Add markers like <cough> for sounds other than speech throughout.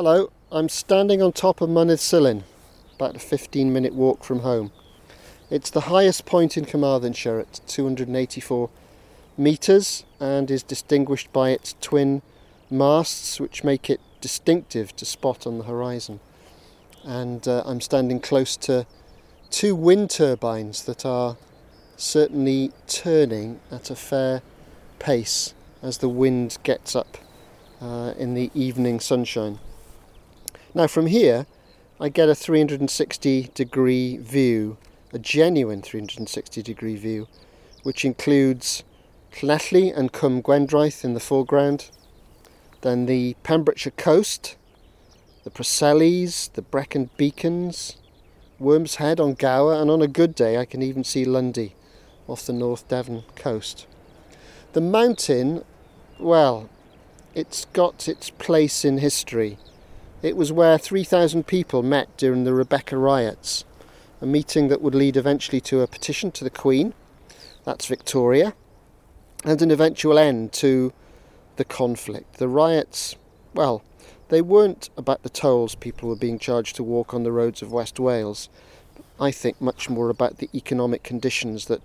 Hello, I'm standing on top of Mynydd Sylen, about a 15 minute walk from home. It's the highest point in Carmarthenshire at 284 metres and is distinguished by its twin masts, which make it distinctive to spot on the horizon. And uh, I'm standing close to two wind turbines that are certainly turning at a fair pace as the wind gets up uh, in the evening sunshine. Now, from here, I get a 360 degree view, a genuine 360 degree view, which includes Llanelli and Cwm Gwendraeth in the foreground, then the Pembrokeshire coast, the Preseli's, the Brecon Beacons, Worm's Head on Gower, and on a good day I can even see Lundy off the North Devon coast. The mountain, well, it's got its place in history. It was where 3,000 people met during the Rebecca riots, a meeting that would lead eventually to a petition to the Queen, that's Victoria, and an eventual end to the conflict. The riots, well, they weren't about the tolls people were being charged to walk on the roads of West Wales. I think much more about the economic conditions that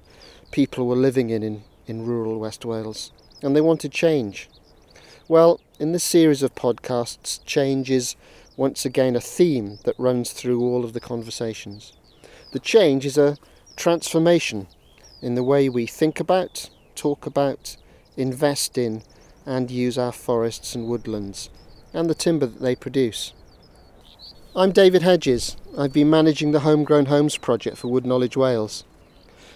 people were living in in, in rural West Wales. And they wanted change. Well, in this series of podcasts, change is once again a theme that runs through all of the conversations. The change is a transformation in the way we think about, talk about, invest in, and use our forests and woodlands, and the timber that they produce. I'm David Hedges. I've been managing the Homegrown Homes project for Wood Knowledge Wales.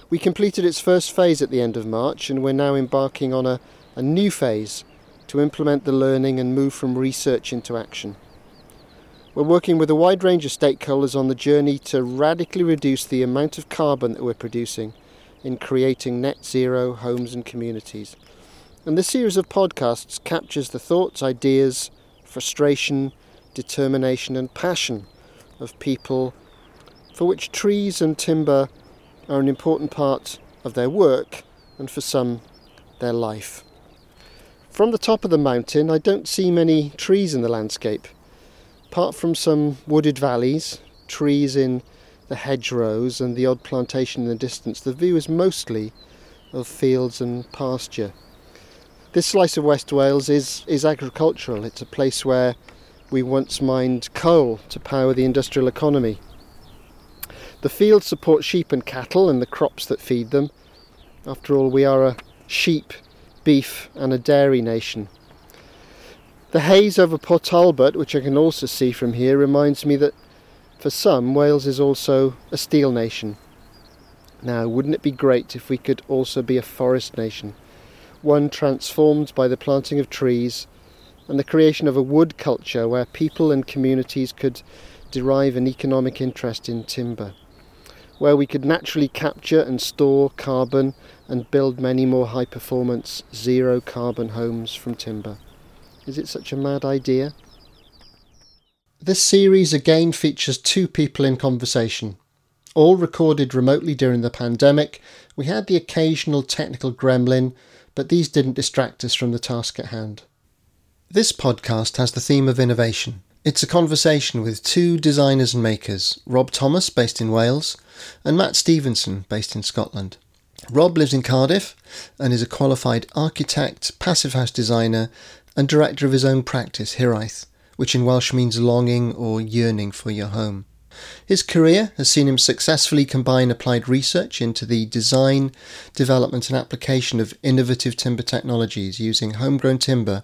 We completed its first phase at the end of March, and we're now embarking on a, a new phase to implement the learning and move from research into action. We're working with a wide range of stakeholders on the journey to radically reduce the amount of carbon that we're producing in creating net zero homes and communities. And this series of podcasts captures the thoughts, ideas, frustration, determination, and passion of people for which trees and timber are an important part of their work and for some their life. From the top of the mountain, I don't see many trees in the landscape. Apart from some wooded valleys, trees in the hedgerows, and the odd plantation in the distance, the view is mostly of fields and pasture. This slice of West Wales is, is agricultural. It's a place where we once mined coal to power the industrial economy. The fields support sheep and cattle and the crops that feed them. After all, we are a sheep, beef, and a dairy nation. The haze over Port Talbot, which I can also see from here, reminds me that for some, Wales is also a steel nation. Now, wouldn't it be great if we could also be a forest nation? One transformed by the planting of trees and the creation of a wood culture where people and communities could derive an economic interest in timber, where we could naturally capture and store carbon and build many more high performance zero carbon homes from timber. Is it such a mad idea? This series again features two people in conversation. All recorded remotely during the pandemic, we had the occasional technical gremlin, but these didn't distract us from the task at hand. This podcast has the theme of innovation. It's a conversation with two designers and makers, Rob Thomas, based in Wales, and Matt Stevenson, based in Scotland. Rob lives in Cardiff and is a qualified architect, passive house designer, and director of his own practice, Hiraeth which in Welsh means longing or yearning for your home. His career has seen him successfully combine applied research into the design, development, and application of innovative timber technologies using homegrown timber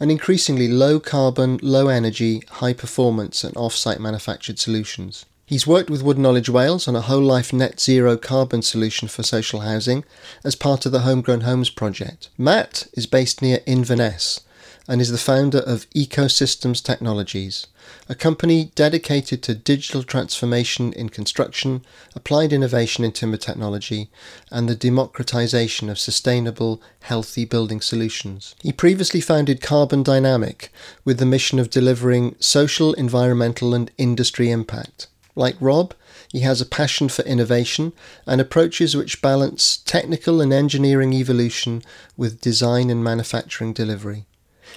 and increasingly low carbon, low energy, high performance, and off site manufactured solutions. He's worked with Wood Knowledge Wales on a whole life net zero carbon solution for social housing as part of the Homegrown Homes project. Matt is based near Inverness and is the founder of Ecosystems Technologies, a company dedicated to digital transformation in construction, applied innovation in timber technology, and the democratization of sustainable, healthy building solutions. He previously founded Carbon Dynamic with the mission of delivering social, environmental, and industry impact. Like Rob, he has a passion for innovation and approaches which balance technical and engineering evolution with design and manufacturing delivery.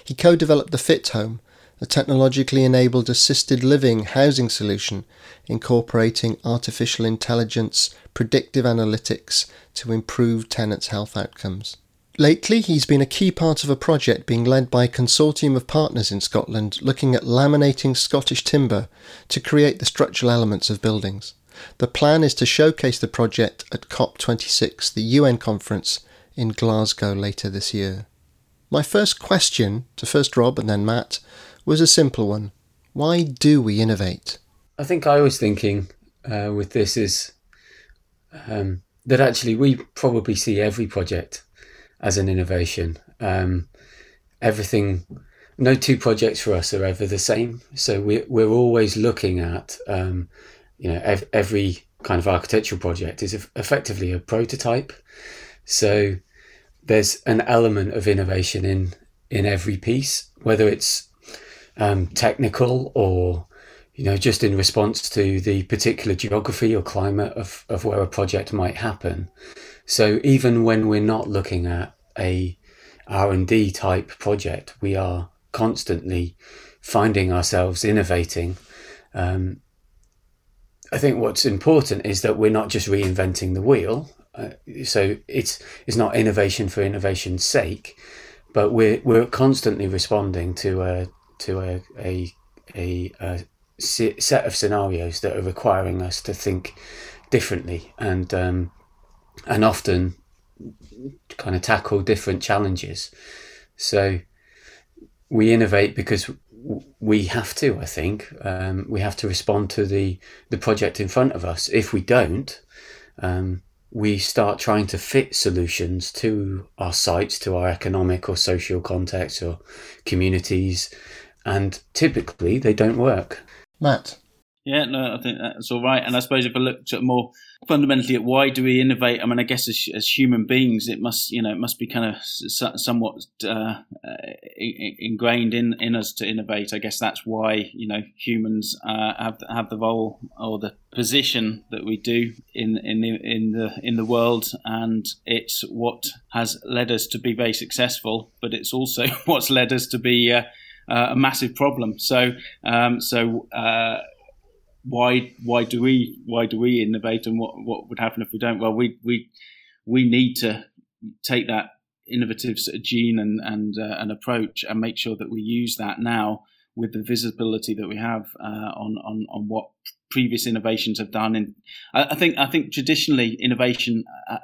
He co developed the Fit Home, a technologically enabled assisted living housing solution incorporating artificial intelligence, predictive analytics to improve tenants' health outcomes. Lately, he's been a key part of a project being led by a consortium of partners in Scotland looking at laminating Scottish timber to create the structural elements of buildings. The plan is to showcase the project at COP26, the UN conference in Glasgow later this year. My first question to first Rob and then Matt was a simple one. Why do we innovate? I think I was thinking uh, with this is um, that actually we probably see every project as an innovation. Um, everything, no two projects for us are ever the same. So we're we're always looking at, um, you know, ev- every kind of architectural project is effectively a prototype. So there's an element of innovation in in every piece, whether it's um, technical or you know just in response to the particular geography or climate of, of where a project might happen. So even when we're not looking at a R&D type project, we are constantly finding ourselves innovating. Um, I think what's important is that we're not just reinventing the wheel. Uh, so it's it's not innovation for innovation's sake, but we're we're constantly responding to a to a a, a, a set of scenarios that are requiring us to think differently and um, and often kind of tackle different challenges. So we innovate because we have to. I think um, we have to respond to the the project in front of us. If we don't, um, we start trying to fit solutions to our sites, to our economic or social context or communities, and typically they don't work. Matt. Yeah, no, I think that's all right. And I suppose if I looked at more fundamentally at why do we innovate, I mean, I guess as, as human beings, it must, you know, it must be kind of somewhat uh, ingrained in, in us to innovate. I guess that's why, you know, humans uh, have have the role or the position that we do in in the in the in the world, and it's what has led us to be very successful. But it's also <laughs> what's led us to be uh, uh, a massive problem. So, um, so uh, why why do we why do we innovate, and what what would happen if we don't? Well, we we we need to take that innovative sort of gene and and uh, an approach and make sure that we use that now with the visibility that we have uh, on on on what previous innovations have done. And I, I think I think traditionally innovation uh,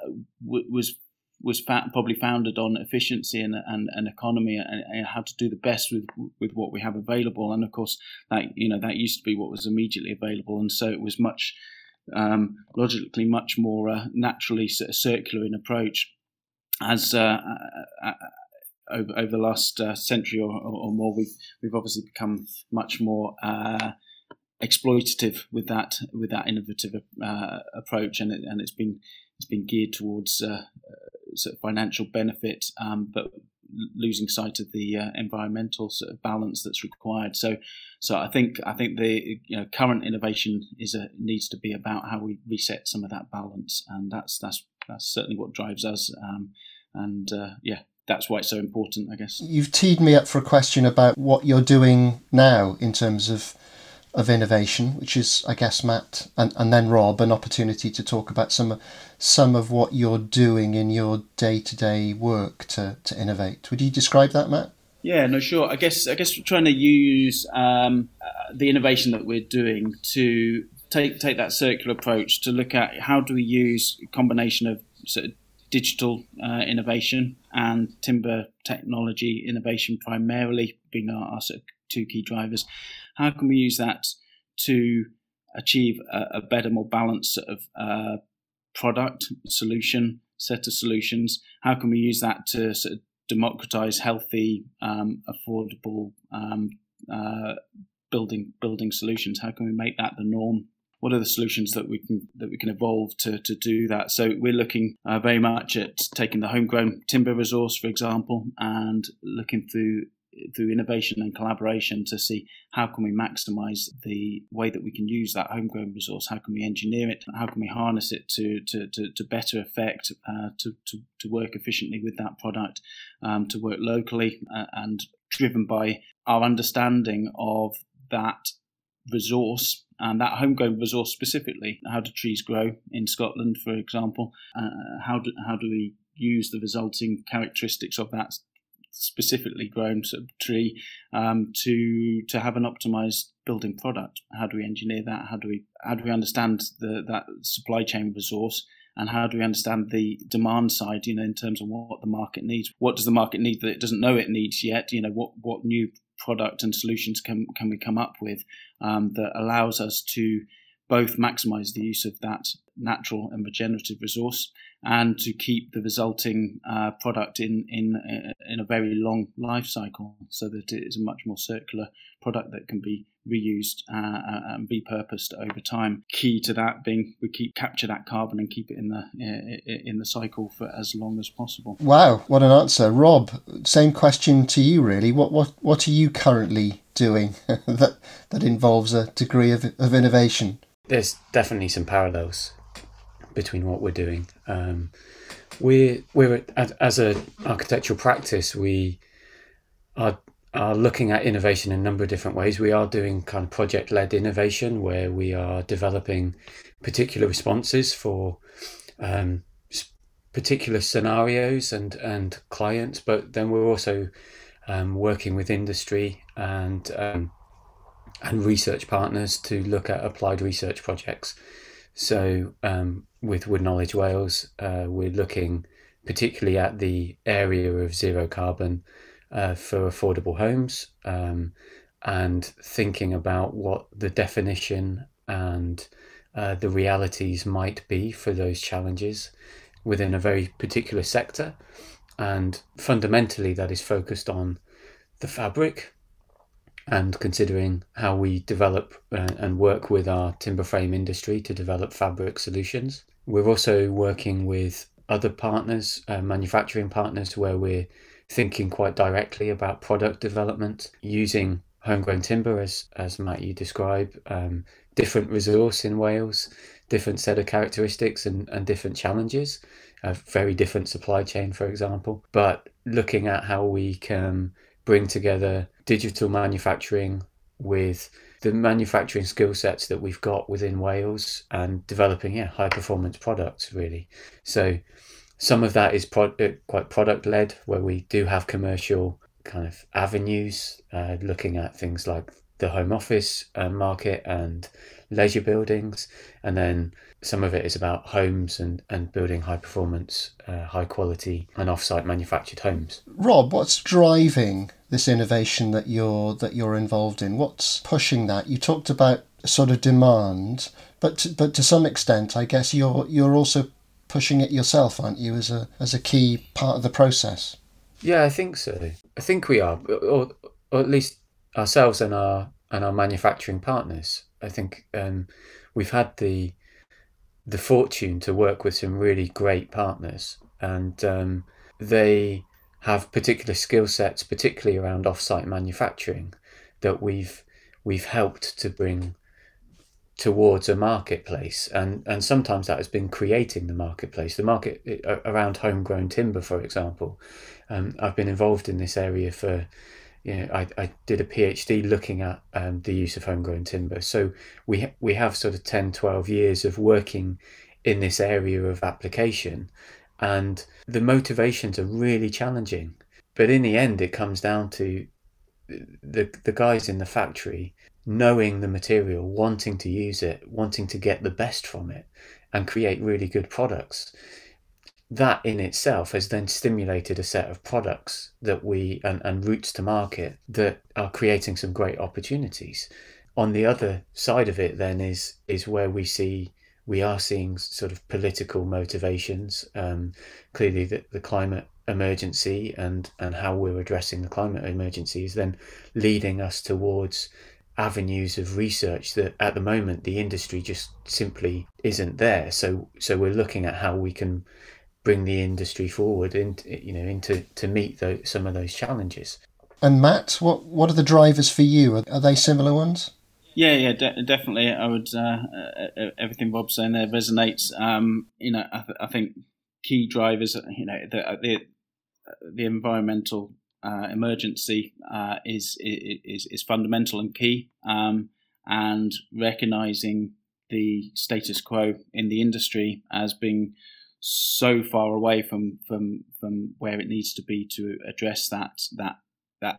w- was was fa- probably founded on efficiency and, and, and economy and, and, how to do the best with with what we have available. And of course, that you know that used to be what was immediately available, and so it was much um, logically much more uh, naturally sort of circular in approach. As uh, uh, uh over, over the last uh, century or, or, more, we've we've obviously become much more uh, exploitative with that with that innovative approach, and it, and it's been it's been geared towards uh, sort of financial benefit, um, but losing sight of the uh, environmental sort of balance that's required. So, so I think I think the you know current innovation is a needs to be about how we reset some of that balance, and that's that's that's certainly what drives us. Um, and uh, yeah, that's why it's so important, I guess. You've teed me up for a question about what you're doing now in terms of of innovation, which is, I guess, Matt and, and then Rob, an opportunity to talk about some some of what you're doing in your day to day work to, to innovate. Would you describe that, Matt? Yeah, no, sure. I guess I guess we're trying to use um, uh, the innovation that we're doing to take take that circular approach to look at how do we use a combination of sort of digital uh, innovation and timber technology innovation primarily being our, our sort of two key drivers how can we use that to achieve a, a better, more balanced sort of uh, product solution set of solutions? How can we use that to sort of democratize healthy, um, affordable um, uh, building building solutions? How can we make that the norm? What are the solutions that we can that we can evolve to, to do that? So we're looking uh, very much at taking the homegrown timber resource, for example, and looking through through innovation and collaboration to see how can we maximize the way that we can use that homegrown resource how can we engineer it how can we harness it to to, to, to better effect uh, to, to, to work efficiently with that product um, to work locally uh, and driven by our understanding of that resource and that homegrown resource specifically. How do trees grow in Scotland, for example? Uh, how do how do we use the resulting characteristics of that specifically grown sort of tree um, to to have an optimized building product? How do we engineer that? How do we how do we understand the that supply chain resource? And how do we understand the demand side, you know, in terms of what the market needs? What does the market need that it doesn't know it needs yet? You know, what, what new product and solutions can can we come up with um, that allows us to both maximize the use of that natural and regenerative resource and to keep the resulting uh, product in in uh, in a very long life cycle so that it is a much more circular product that can be reused uh, uh and repurposed over time. Key to that being we keep capture that carbon and keep it in the in the cycle for as long as possible. Wow what an answer. Rob same question to you really. What what what are you currently doing <laughs> that that involves a degree of, of innovation there's definitely some parallels between what we're doing. Um, we're we're as a architectural practice, we are are looking at innovation in a number of different ways. We are doing kind of project led innovation where we are developing particular responses for um, particular scenarios and and clients, but then we're also um, working with industry and um, and research partners to look at applied research projects. So, um, with Wood Knowledge Wales, uh, we're looking particularly at the area of zero carbon uh, for affordable homes um, and thinking about what the definition and uh, the realities might be for those challenges within a very particular sector. And fundamentally, that is focused on the fabric and considering how we develop uh, and work with our timber frame industry to develop fabric solutions. We're also working with other partners, uh, manufacturing partners, where we're thinking quite directly about product development using homegrown timber, as as Matt you describe, um, different resource in Wales, different set of characteristics and, and different challenges, a very different supply chain, for example. But looking at how we can bring together digital manufacturing with the manufacturing skill sets that we've got within Wales and developing yeah high performance products really. So some of that is pro- uh, quite product led where we do have commercial kind of avenues uh, looking at things like the home office uh, market and leisure buildings and then some of it is about homes and, and building high performance uh, high quality and off-site manufactured homes rob what's driving this innovation that you're that you're involved in? What's pushing that? You talked about sort of demand, but to, but to some extent, I guess you're you're also pushing it yourself, aren't you, as a as a key part of the process? Yeah, I think so. I think we are, or, or at least ourselves and our and our manufacturing partners. I think um, we've had the the fortune to work with some really great partners, and um, they have particular skill sets, particularly around off-site manufacturing, that we've we've helped to bring towards a marketplace and and sometimes that has been creating the marketplace the market around homegrown timber for example um, I've been involved in this area for you know I, I did a PhD looking at um, the use of homegrown timber so we we have sort of 10 12 years of working in this area of application and the motivations are really challenging. But in the end, it comes down to the the guys in the factory knowing the material, wanting to use it, wanting to get the best from it, and create really good products. That in itself has then stimulated a set of products that we and, and routes to market that are creating some great opportunities. On the other side of it, then is is where we see we are seeing sort of political motivations. Um, clearly, the, the climate emergency and, and how we're addressing the climate emergency is then leading us towards avenues of research that at the moment the industry just simply isn't there. So so we're looking at how we can bring the industry forward into you know into to meet those, some of those challenges. And Matt, what what are the drivers for you? Are, are they similar ones? Yeah, yeah, de- definitely. I would. Uh, uh, everything Bob's saying there resonates. Um, you know, I, th- I, think key drivers. You know, the, uh, the the environmental uh, emergency uh, is, is is fundamental and key, um, and recognizing the status quo in the industry as being so far away from from from where it needs to be to address that that that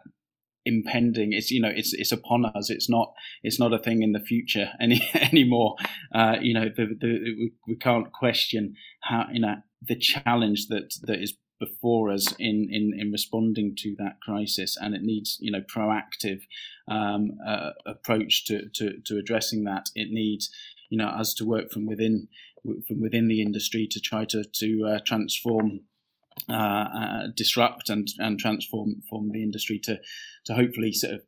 impending it's you know it's it's upon us. It's not it's not a thing in the future <laughs> any anymore. Uh, you know the, the, we, we can't question how you know the challenge that that is before us in, in, in responding to that crisis, and it needs you know proactive um, uh, approach to, to, to addressing that. It needs you know us to work from within from within the industry to try to to uh, transform. Uh, uh, disrupt and, and transform form the industry to to hopefully sort of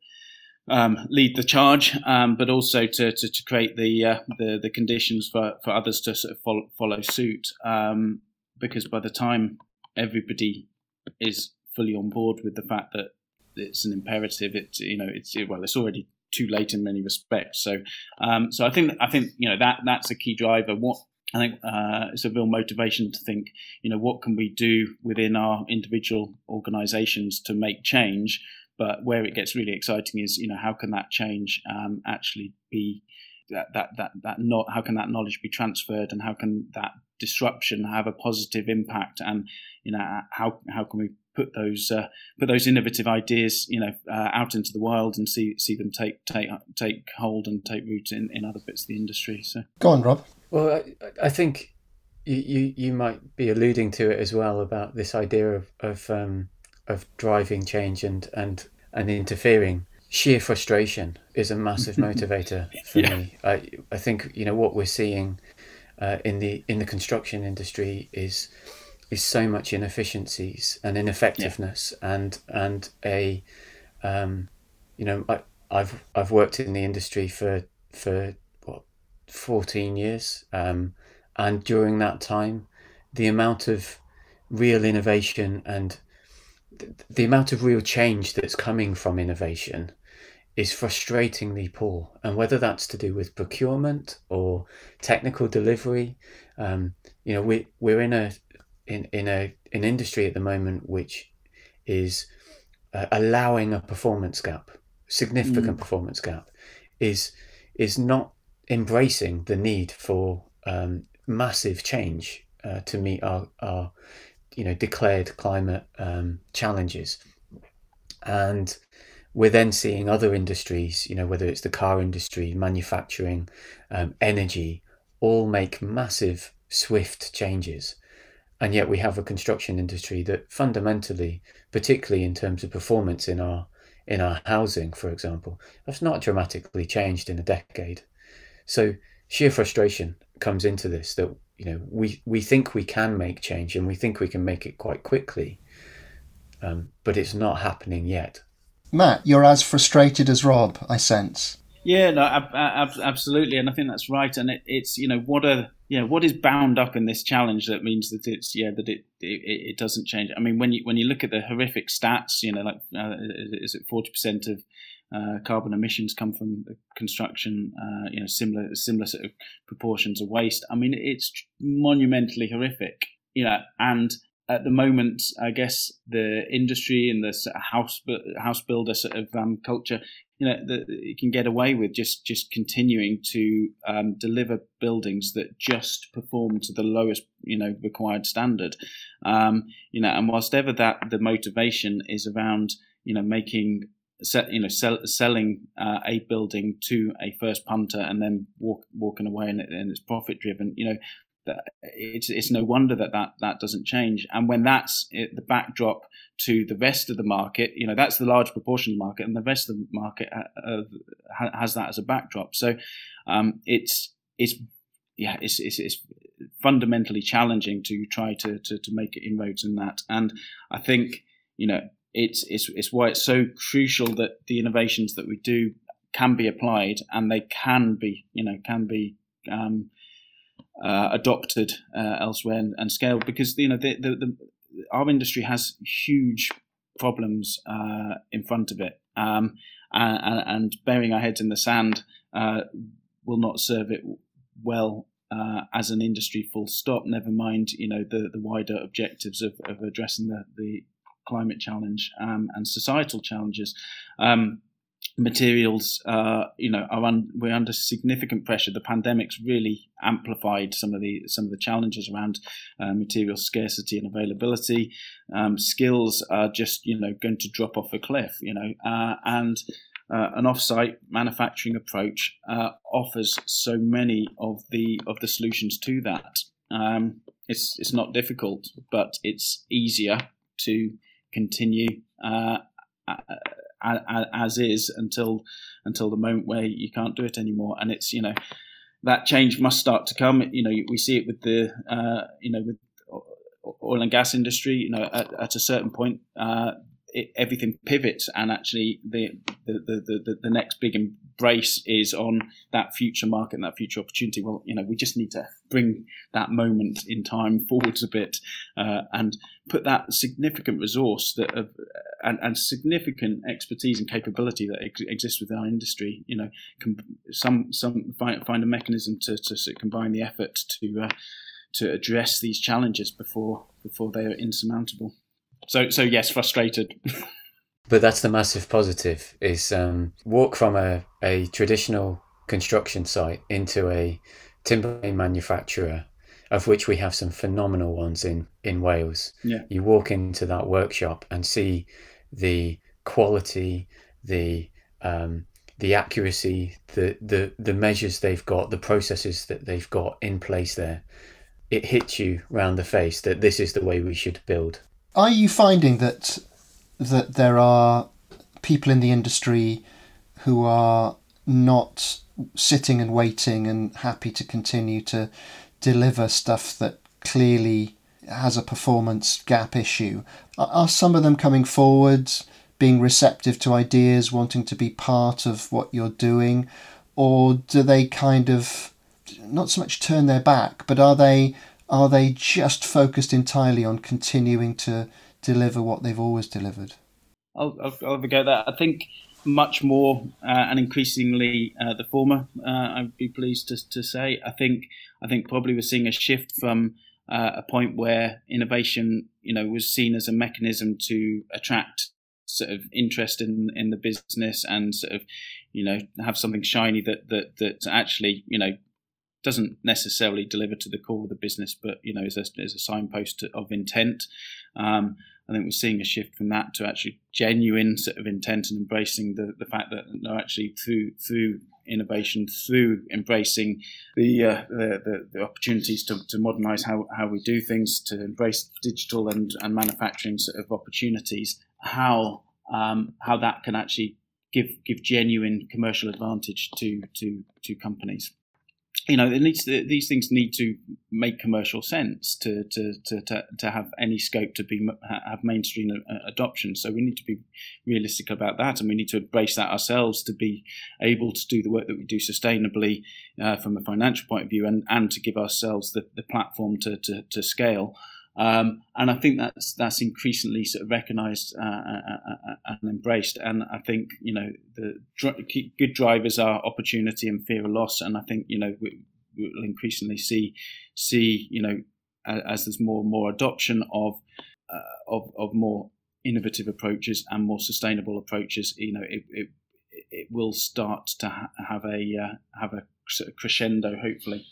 um, lead the charge, um, but also to, to, to create the, uh, the the conditions for, for others to sort of follow, follow suit. Um, because by the time everybody is fully on board with the fact that it's an imperative. It's you know it's well it's already too late in many respects. So um, so I think I think you know that that's a key driver. What I think uh, it's a real motivation to think you know what can we do within our individual organisations to make change. But where it gets really exciting is you know how can that change um, actually be that that that that not how can that knowledge be transferred and how can that disruption have a positive impact? And you know how how can we put those uh, put those innovative ideas you know uh, out into the world and see see them take take take hold and take root in, in other bits of the industry so. Go on rob well i, I think you, you you might be alluding to it as well about this idea of of um, of driving change and and and interfering sheer frustration is a massive <laughs> motivator for yeah. me. I I think you know what we're seeing uh, in the in the construction industry is is so much inefficiencies and ineffectiveness yeah. and and a um, you know I, I've I've worked in the industry for for what fourteen years um, and during that time the amount of real innovation and the amount of real change that's coming from innovation is frustratingly poor. And whether that's to do with procurement or technical delivery, um, you know, we we're in a in in a an industry at the moment which is uh, allowing a performance gap, significant mm. performance gap, is is not embracing the need for um, massive change uh, to meet our our you know declared climate um, challenges, and we're then seeing other industries, you know, whether it's the car industry, manufacturing, um, energy, all make massive, swift changes. And yet we have a construction industry that fundamentally, particularly in terms of performance in our in our housing, for example, has not dramatically changed in a decade. So sheer frustration comes into this that you know we we think we can make change and we think we can make it quite quickly, um, but it's not happening yet. Matt, you're as frustrated as Rob, I sense. Yeah, no, ab- ab- absolutely, and I think that's right. And it, it's you know what are yeah what is bound up in this challenge that means that it's yeah that it it, it doesn't change. I mean, when you when you look at the horrific stats, you know, like uh, is it forty percent of uh, carbon emissions come from construction? Uh, you know, similar similar sort of proportions of waste. I mean, it's monumentally horrific. You know, and at the moment, I guess the industry and the sort of house house builder sort of um, culture, you know, the, you can get away with just just continuing to um, deliver buildings that just perform to the lowest, you know, required standard. Um, you know, and whilst ever that the motivation is around, you know, making you know, sell, selling uh, a building to a first punter and then walk, walking away and, and it's profit driven. You know, it's it's no wonder that that that doesn't change. And when that's it, the backdrop to the rest of the market, you know, that's the large proportion of the market, and the rest of the market uh, uh, has that as a backdrop. So um, it's it's yeah, it's, it's, it's fundamentally challenging to try to, to to make inroads in that. And I think you know it's it's it's why it's so crucial that the innovations that we do can be applied and they can be you know can be um, uh, adopted uh, elsewhere and, and, scaled because you know the, the, the, our industry has huge problems uh, in front of it, um, and, and, burying our heads in the sand uh, will not serve it well uh, as an industry. Full stop. Never mind, you know the, the wider objectives of, of addressing the, the climate challenge um, and societal challenges. Um, materials, uh, you know, are un- we're under significant pressure. The pandemic's really amplified some of the some of the challenges around uh, material scarcity and availability. Um, skills are just you know going to drop off a cliff, you know, uh, and uh, an off-site manufacturing approach uh, offers so many of the of the solutions to that. Um, it's it's not difficult, but it's easier to continue uh, as is until until the moment where you can't do it anymore. And it's you know that change must start to come. You know we see it with the uh, you know with oil and gas industry. You know at, at a certain point. Uh, it, everything pivots, and actually the the, the the the next big embrace is on that future market and that future opportunity. Well, you know, we just need to bring that moment in time forwards a bit uh, and put that significant resource that uh, and, and, significant expertise and capability that ex- exists within our industry. You know, com- some some find, find a mechanism to, to combine the effort to uh, to address these challenges before before they are insurmountable. So so yes, frustrated. but that's the massive positive is um, walk from a, a traditional construction site into a timber manufacturer of which we have some phenomenal ones in in Wales. Yeah. You walk into that workshop and see the quality, the um, the accuracy, the, the the measures they've got, the processes that they've got in place there. It hits you round the face that this is the way we should build. Are you finding that that there are people in the industry who are not sitting and waiting and happy to continue to deliver stuff that clearly has a performance gap issue? Are some of them coming forward, being receptive to ideas, wanting to be part of what you're doing, or do they kind of not so much turn their back, but are they are they just focused entirely on continuing to deliver what they've always delivered? I'll, I'll, I'll have a go at that. I think much more uh, and increasingly uh, the former. Uh, I'd be pleased to, to say. I think I think probably we're seeing a shift from uh, a point where innovation, you know, was seen as a mechanism to attract sort of interest in in the business and sort of, you know, have something shiny that that that actually, you know, doesn't necessarily deliver to the core of the business, but you know is a, is a signpost of intent. Um, I think we're seeing a shift from that to actually genuine sort of intent and embracing the, the fact that no, actually through through innovation, through embracing the uh, the, the, the, opportunities to, to modernise how, how we do things, to embrace digital and, and manufacturing sort of opportunities, how um, how that can actually give give genuine commercial advantage to to to companies you know, it needs to, these things need to make commercial sense to to, to, to, to have any scope to be have mainstream adoption. So we need to be realistic about that, and we need to embrace that ourselves to be able to do the work that we do sustainably uh, from a financial point of view, and, and to give ourselves the, the platform to, to, to scale. Um, and I think that's that's increasingly sort of recognised uh, uh, uh, and embraced. And I think you know the dr- good drivers are opportunity and fear of loss. And I think you know we, will increasingly see see you know as there's more and more adoption of uh, of, of more innovative approaches and more sustainable approaches. You know it it, it will start to ha- have a uh, have a crescendo hopefully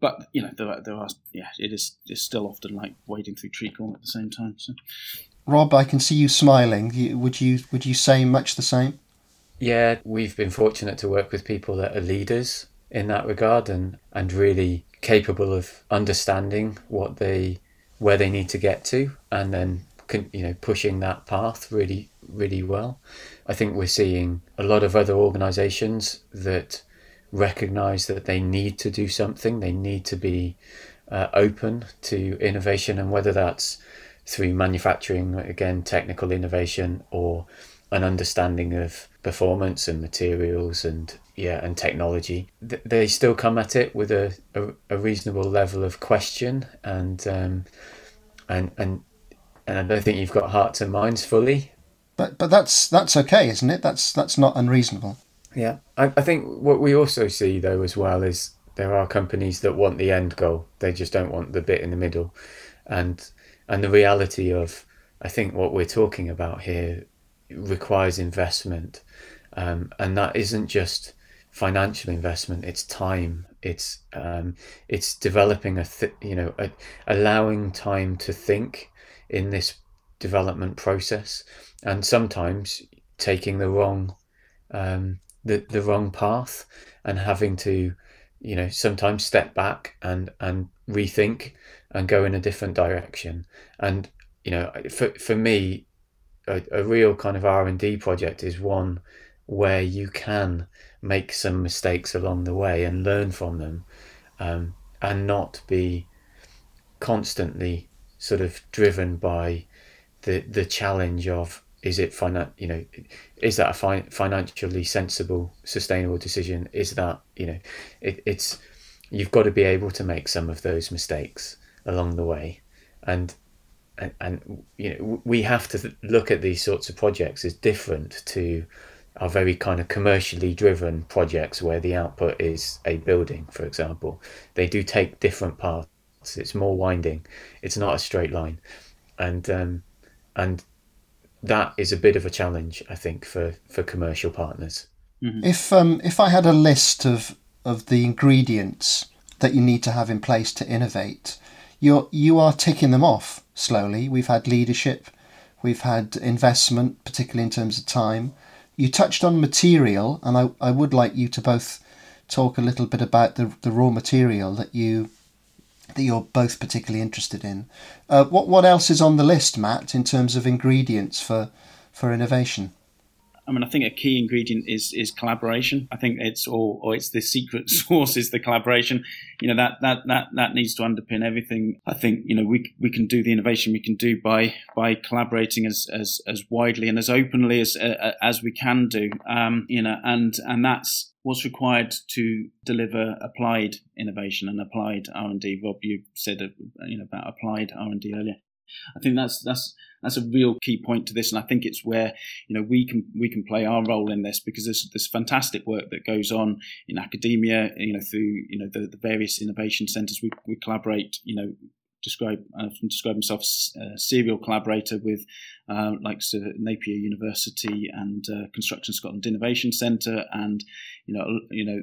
but you know there are, there are yeah it is it's still often like wading through treacle at the same time so. Rob i can see you smiling. Would you would you say much the same? Yeah we've been fortunate to work with people that are leaders in that regard and and really capable of understanding what they where they need to get to and then you know pushing that path really really well. I think we're seeing a lot of other organizations that recognize that they need to do something, they need to be uh, open to innovation, and whether that's through manufacturing, again, technical innovation, or an understanding of performance and materials and yeah and technology they still come at it with a, a, a reasonable level of question and um, and and and I don't think you've got hearts and minds fully. But but that's that's okay isn't it? That's that's not unreasonable yeah, I, I think what we also see though as well is there are companies that want the end goal. They just don't want the bit in the middle, and and the reality of I think what we're talking about here requires investment, um, and that isn't just financial investment; it's time. It's um, it's developing a th- you know a, allowing time to think in this development process, and sometimes taking the wrong um, the the wrong path and having to you know sometimes step back and and rethink and go in a different direction. And you know for for me a, a real kind of r&d project is one where you can make some mistakes along the way and learn from them um, and not be constantly sort of driven by the the challenge of is it finan- you know is that a fi- financially sensible sustainable decision? Is that you know it, it's you've got to be able to make some of those mistakes along the way. And and, and you know we have to look at these sorts of projects as different to our very kind of commercially driven projects where the output is a building for example. They do take different paths. It's more winding. It's not a straight line. And um, and that is a bit of a challenge, I think, for, for commercial partners. Mm-hmm. If um, if I had a list of of the ingredients that you need to have in place to innovate, you're you are ticking them off slowly. We've had leadership, we've had investment, particularly in terms of time. You touched on material, and I, I would like you to both talk a little bit about the, the raw material that you that you're both particularly interested in. Uh, what what else is on the list, Matt, in terms of ingredients for for innovation? I mean, I think a key ingredient is is collaboration. I think it's all, or it's the secret <laughs> sauce is the collaboration. You know that that that that needs to underpin everything. I think you know we we can do the innovation we can do by by collaborating as as as widely and as openly as uh, as we can do. Um, you know, and and that's what's required to deliver applied innovation and applied R and D. Rob, you said uh, you know about applied R and D earlier. I think that's that's that's a real key point to this, and I think it's where you know we can we can play our role in this because there's this fantastic work that goes on in academia, you know, through you know the, the various innovation centres. We we collaborate, you know, describe often describe myself as a serial collaborator with uh, like Napier University and uh, Construction Scotland Innovation Centre, and you know you know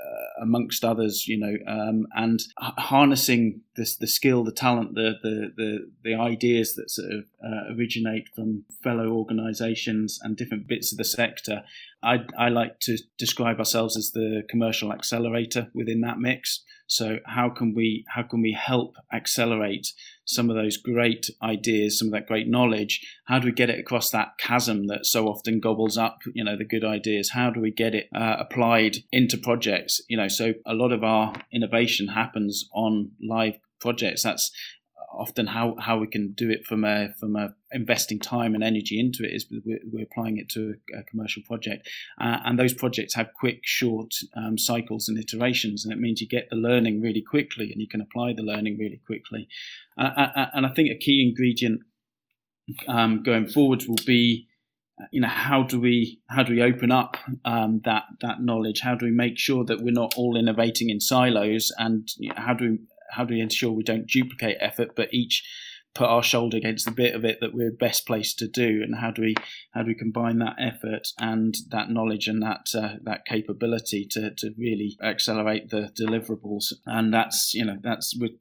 uh, amongst others, you know, um, and harnessing this, the skill, the talent, the the the, the ideas that sort of uh, originate from fellow organisations and different bits of the sector. I I like to describe ourselves as the commercial accelerator within that mix. So how can we how can we help accelerate some of those great ideas, some of that great knowledge? How do we get it across that chasm that so often gobbles up, you know, the good ideas? How do we get it uh, applied into projects? You know, so a lot of our innovation happens on live projects. That's often how, how we can do it from a from a investing time and energy into it is we're, we're applying it to a, commercial project. Uh, and those projects have quick short um, cycles and iterations and it means you get the learning really quickly and you can apply the learning really quickly. Uh, uh, uh and I think a key ingredient um, going forward will be you know how do we how do we open up um, that that knowledge? How do we make sure that we're not all innovating in silos? And how do we how do we ensure we don't duplicate effort, but each put our shoulder against the bit of it that we're best placed to do, and how do we how do we combine that effort and that knowledge and that uh, that capability to to really accelerate the deliverables? And that's you know that's with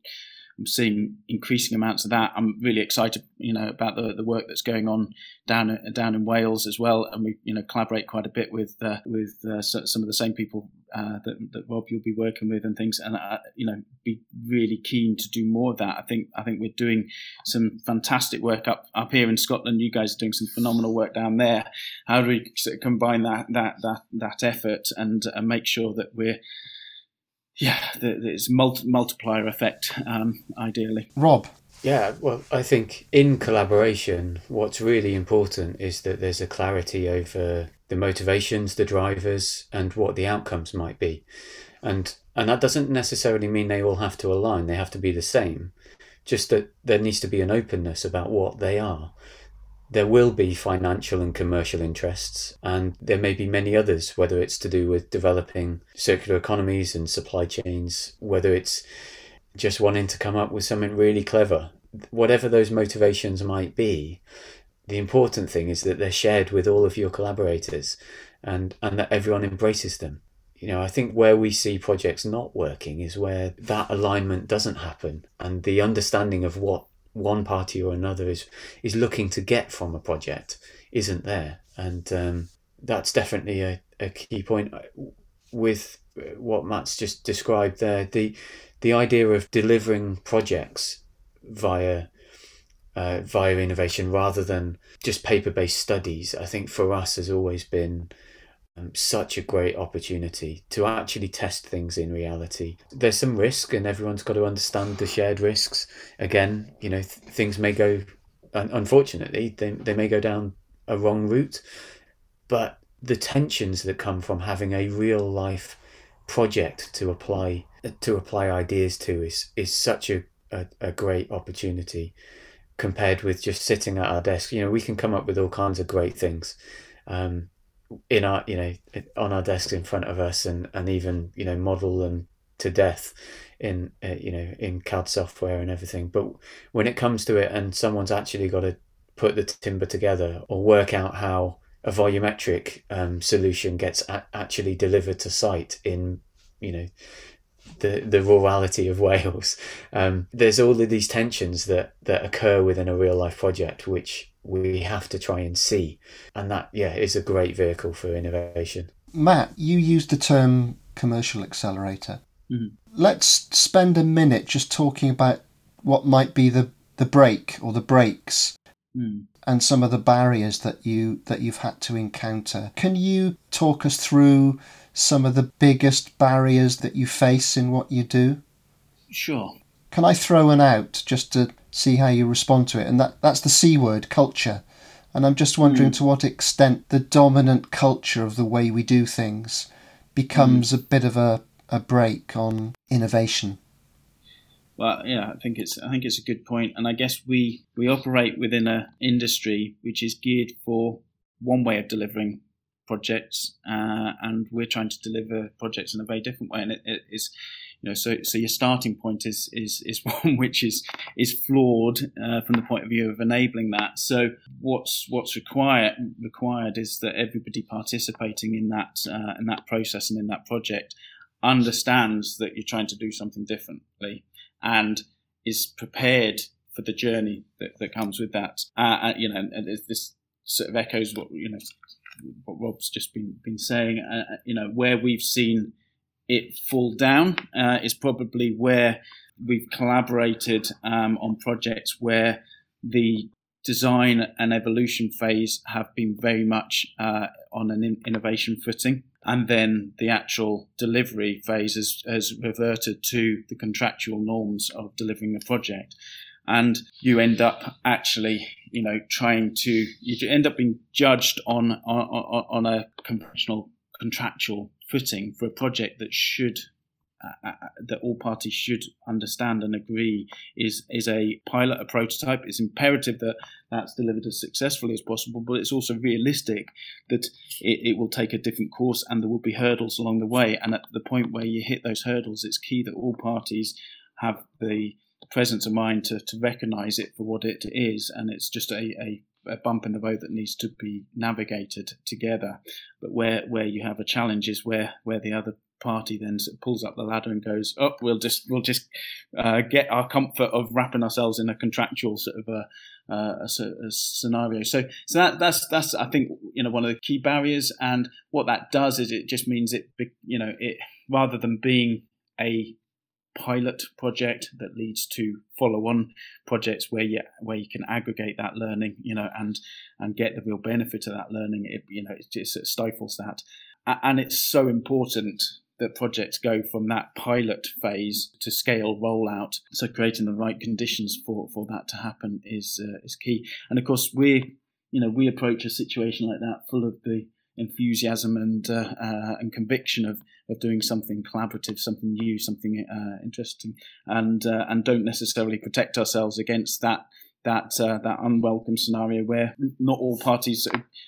I'm seeing increasing amounts of that. I'm really excited, you know, about the, the work that's going on down down in Wales as well, and we you know collaborate quite a bit with uh, with uh, some of the same people uh, that, that Rob you'll be working with and things, and I, you know be really keen to do more of that. I think I think we're doing some fantastic work up up here in Scotland. You guys are doing some phenomenal work down there. How do we sort of combine that that that that effort and make sure that we're yeah, there's multi- multiplier effect, um, ideally. Rob. Yeah, well, I think in collaboration, what's really important is that there's a clarity over the motivations, the drivers, and what the outcomes might be. And and that doesn't necessarily mean they all have to align, they have to be the same. Just that there needs to be an openness about what they are there will be financial and commercial interests, and there may be many others, whether it's to do with developing circular economies and supply chains, whether it's just wanting to come up with something really clever whatever those motivations might be, the important thing is that they're shared with all of your collaborators and, and that everyone embraces them. You know, I think where we see projects not working is where that alignment doesn't happen and the understanding of what one party or another is is looking to get from a project isn't there. And um, that's definitely a, a key point with what Matt's just described there. The the idea of delivering projects via uh, via innovation rather than just paper based studies, I think for us has always been such a great opportunity to actually test things in reality. There's some risk, and everyone's got to understand the shared risks. Again, you know, th- things may go, unfortunately, they, they may go down a wrong route, but the tensions that come from having a real life project to apply to apply ideas to is is such a, a, a great opportunity compared with just sitting at our desk. You know, we can come up with all kinds of great things. Um, in our you know on our desks in front of us and and even you know model them to death in uh, you know in CAD software and everything. But when it comes to it and someone's actually got to put the timber together or work out how a volumetric um, solution gets a- actually delivered to site in you know the the rurality of <laughs> Wales um, there's all of these tensions that that occur within a real life project which we have to try and see. And that, yeah, is a great vehicle for innovation. Matt, you used the term commercial accelerator. Mm-hmm. Let's spend a minute just talking about what might be the, the break or the breaks mm. and some of the barriers that you that you've had to encounter. Can you talk us through some of the biggest barriers that you face in what you do? Sure. Can I throw an out just to see how you respond to it. And that, that's the C word, culture. And I'm just wondering mm. to what extent the dominant culture of the way we do things becomes mm. a bit of a, a break on innovation. Well, yeah, I think it's I think it's a good point. and I guess we we operate within an industry which is geared for one way of delivering projects, uh, and we're trying to deliver projects in a very different way, and it, it is you know, so so your starting point is is is <laughs> one which is is flawed uh, from the point of view of enabling that. So what's what's required required is that everybody participating in that uh, in that process and in that project understands that you're trying to do something differently and is prepared for the journey that, that comes with that. Uh, uh you know, and this sort of echoes what you know what Rob's just been been saying. Uh, you know, where we've seen it fall down uh, is probably where we've collaborated um, on projects where the design and evolution phase have been very much uh, on an in- innovation footing. And then the actual delivery phase has, has reverted to the contractual norms of delivering a project. And you end up actually, you know, trying to, you end up being judged on, on, on a conventional contractual footing for a project that should uh, uh, uh, that all parties should understand and agree is is a pilot, a prototype. It's imperative that that's delivered as successfully as possible, but it's also realistic that it, it, will take a different course and there will be hurdles along the way. And at the point where you hit those hurdles, it's key that all parties have the presence of mind to, to recognise it for what it is, and it's just a, a a bump in the road that needs to be navigated together. But where where you have a challenge is where where the other party then pulls up the ladder and goes, "Oh, we'll just we'll just uh, get our comfort of wrapping ourselves in a contractual sort of a, uh, a, a, scenario." So, so that that's that's I think you know one of the key barriers, and what that does is it just means it you know it rather than being a pilot project that leads to follow-on projects where you where you can aggregate that learning, you know, and and get the real benefit of that learning. It you know it just it stifles that, and it's so important that projects go from that pilot phase to scale rollout. So creating the right conditions for for that to happen is uh, is key. And of course we you know we approach a situation like that full of the enthusiasm and uh, uh, and conviction of of doing something collaborative, something new, something uh, interesting, and uh, and don't necessarily protect ourselves against that that uh, that unwelcome scenario where not all parties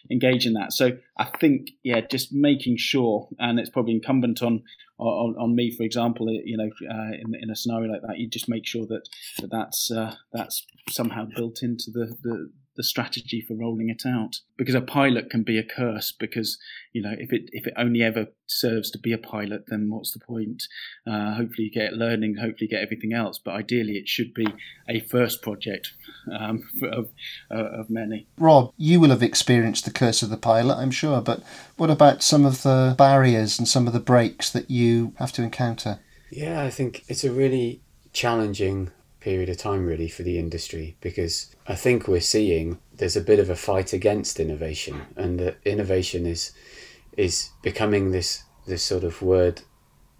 engage in that. So I think yeah, just making sure, and it's probably incumbent on on, on me, for example, you know, in in a scenario like that, you just make sure that, that that's that's somehow built into the, the the strategy for rolling it out. Because a pilot can be a curse because you know if it if it only ever serves to be a pilot then what's the point? Uh, hopefully you get learning hopefully you get everything else but ideally it should be a first project um, <laughs> of, uh, of many. Rob you will have experienced the curse of the pilot i'm sure but what about some of the barriers and some of the breaks that you have to encounter? Yeah i think it's a really challenging period of time really for the industry because I think we're seeing there's a bit of a fight against innovation and that innovation is is becoming this this sort of word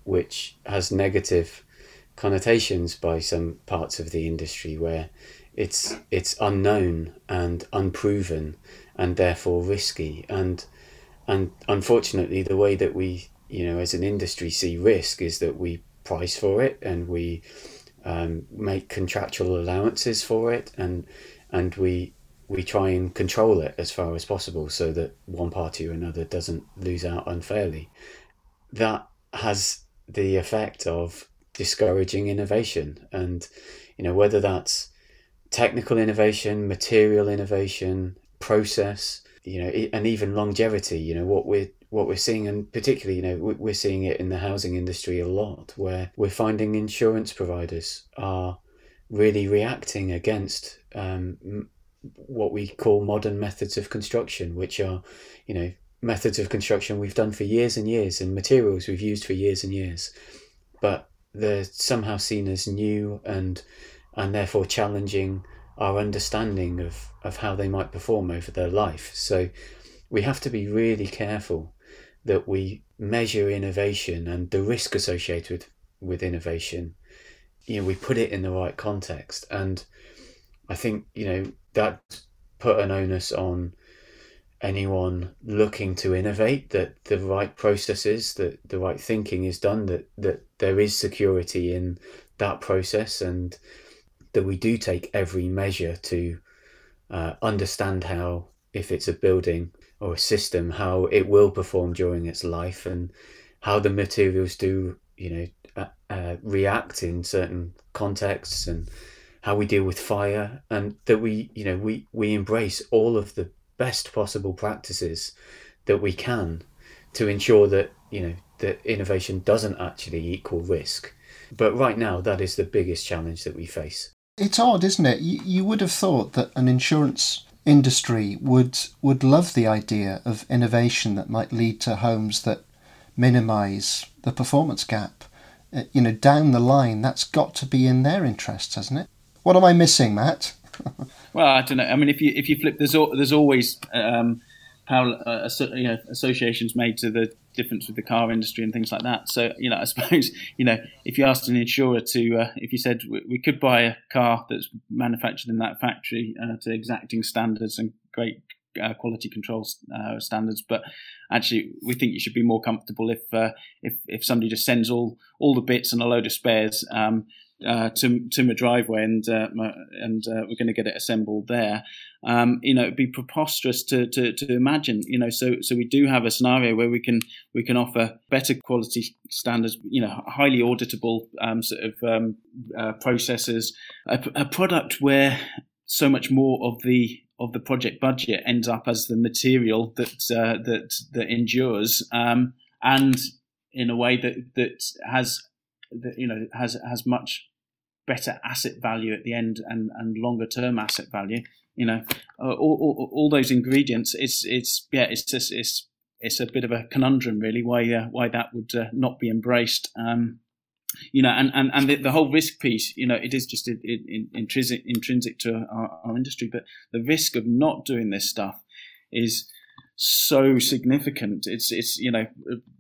which has negative connotations by some parts of the industry where it's it's unknown and unproven and therefore risky. And and unfortunately the way that we you know as an industry see risk is that we price for it and we um, make contractual allowances for it, and and we we try and control it as far as possible so that one party or another doesn't lose out unfairly. That has the effect of discouraging innovation, and you know whether that's technical innovation, material innovation, process, you know, and even longevity. You know what we're what we're seeing, and particularly, you know, we're seeing it in the housing industry a lot, where we're finding insurance providers are really reacting against um, what we call modern methods of construction, which are, you know, methods of construction we've done for years and years and materials we've used for years and years, but they're somehow seen as new and and therefore challenging our understanding of, of how they might perform over their life. So we have to be really careful that we measure innovation and the risk associated with, with innovation, you know, we put it in the right context. And I think, you know, that put an onus on anyone looking to innovate that the right processes, that the right thinking is done, that, that there is security in that process and that we do take every measure to uh, understand how, if it's a building, or a system how it will perform during its life and how the materials do you know uh, uh, react in certain contexts and how we deal with fire and that we you know we we embrace all of the best possible practices that we can to ensure that you know that innovation doesn't actually equal risk. But right now that is the biggest challenge that we face. It's odd isn't it? You, you would have thought that an insurance industry would would love the idea of innovation that might lead to homes that minimize the performance gap. Uh, you know, down the line, that's got to be in their interests, hasn't it? What am I missing, Matt? <laughs> well, I don't know. I mean, if you if you flip, there's there's always um, how uh, you know associations made to the difference with the car industry and things like that. So, you know, <laughs> I suppose, you know, if you asked an insurer to, uh, if you said we, we, could buy a car that's manufactured in that factory uh, to exacting standards and great uh, quality control uh, standards, but actually we think you should be more comfortable if uh, if if somebody just sends all all the bits and a load of spares um, uh, to to my driveway, and uh, my, and uh, we're going to get it assembled there. Um, you know, it'd be preposterous to, to, to imagine. You know, so so we do have a scenario where we can we can offer better quality standards. You know, highly auditable um, sort of um, uh, processes. A, a product where so much more of the of the project budget ends up as the material that uh, that that endures, um, and in a way that that has that you know has has much better asset value at the end and, and longer term asset value. You know, uh, all, all, all, those ingredients. It's it's yeah, it's just it's it's a bit of a conundrum really why uh, why that would uh, not be embraced. Um, you know, and and and the, the, whole risk piece. You know, it is just it, intrinsic intrinsic to our, our industry, but the risk of not doing this stuff is so significant. It's it's you know,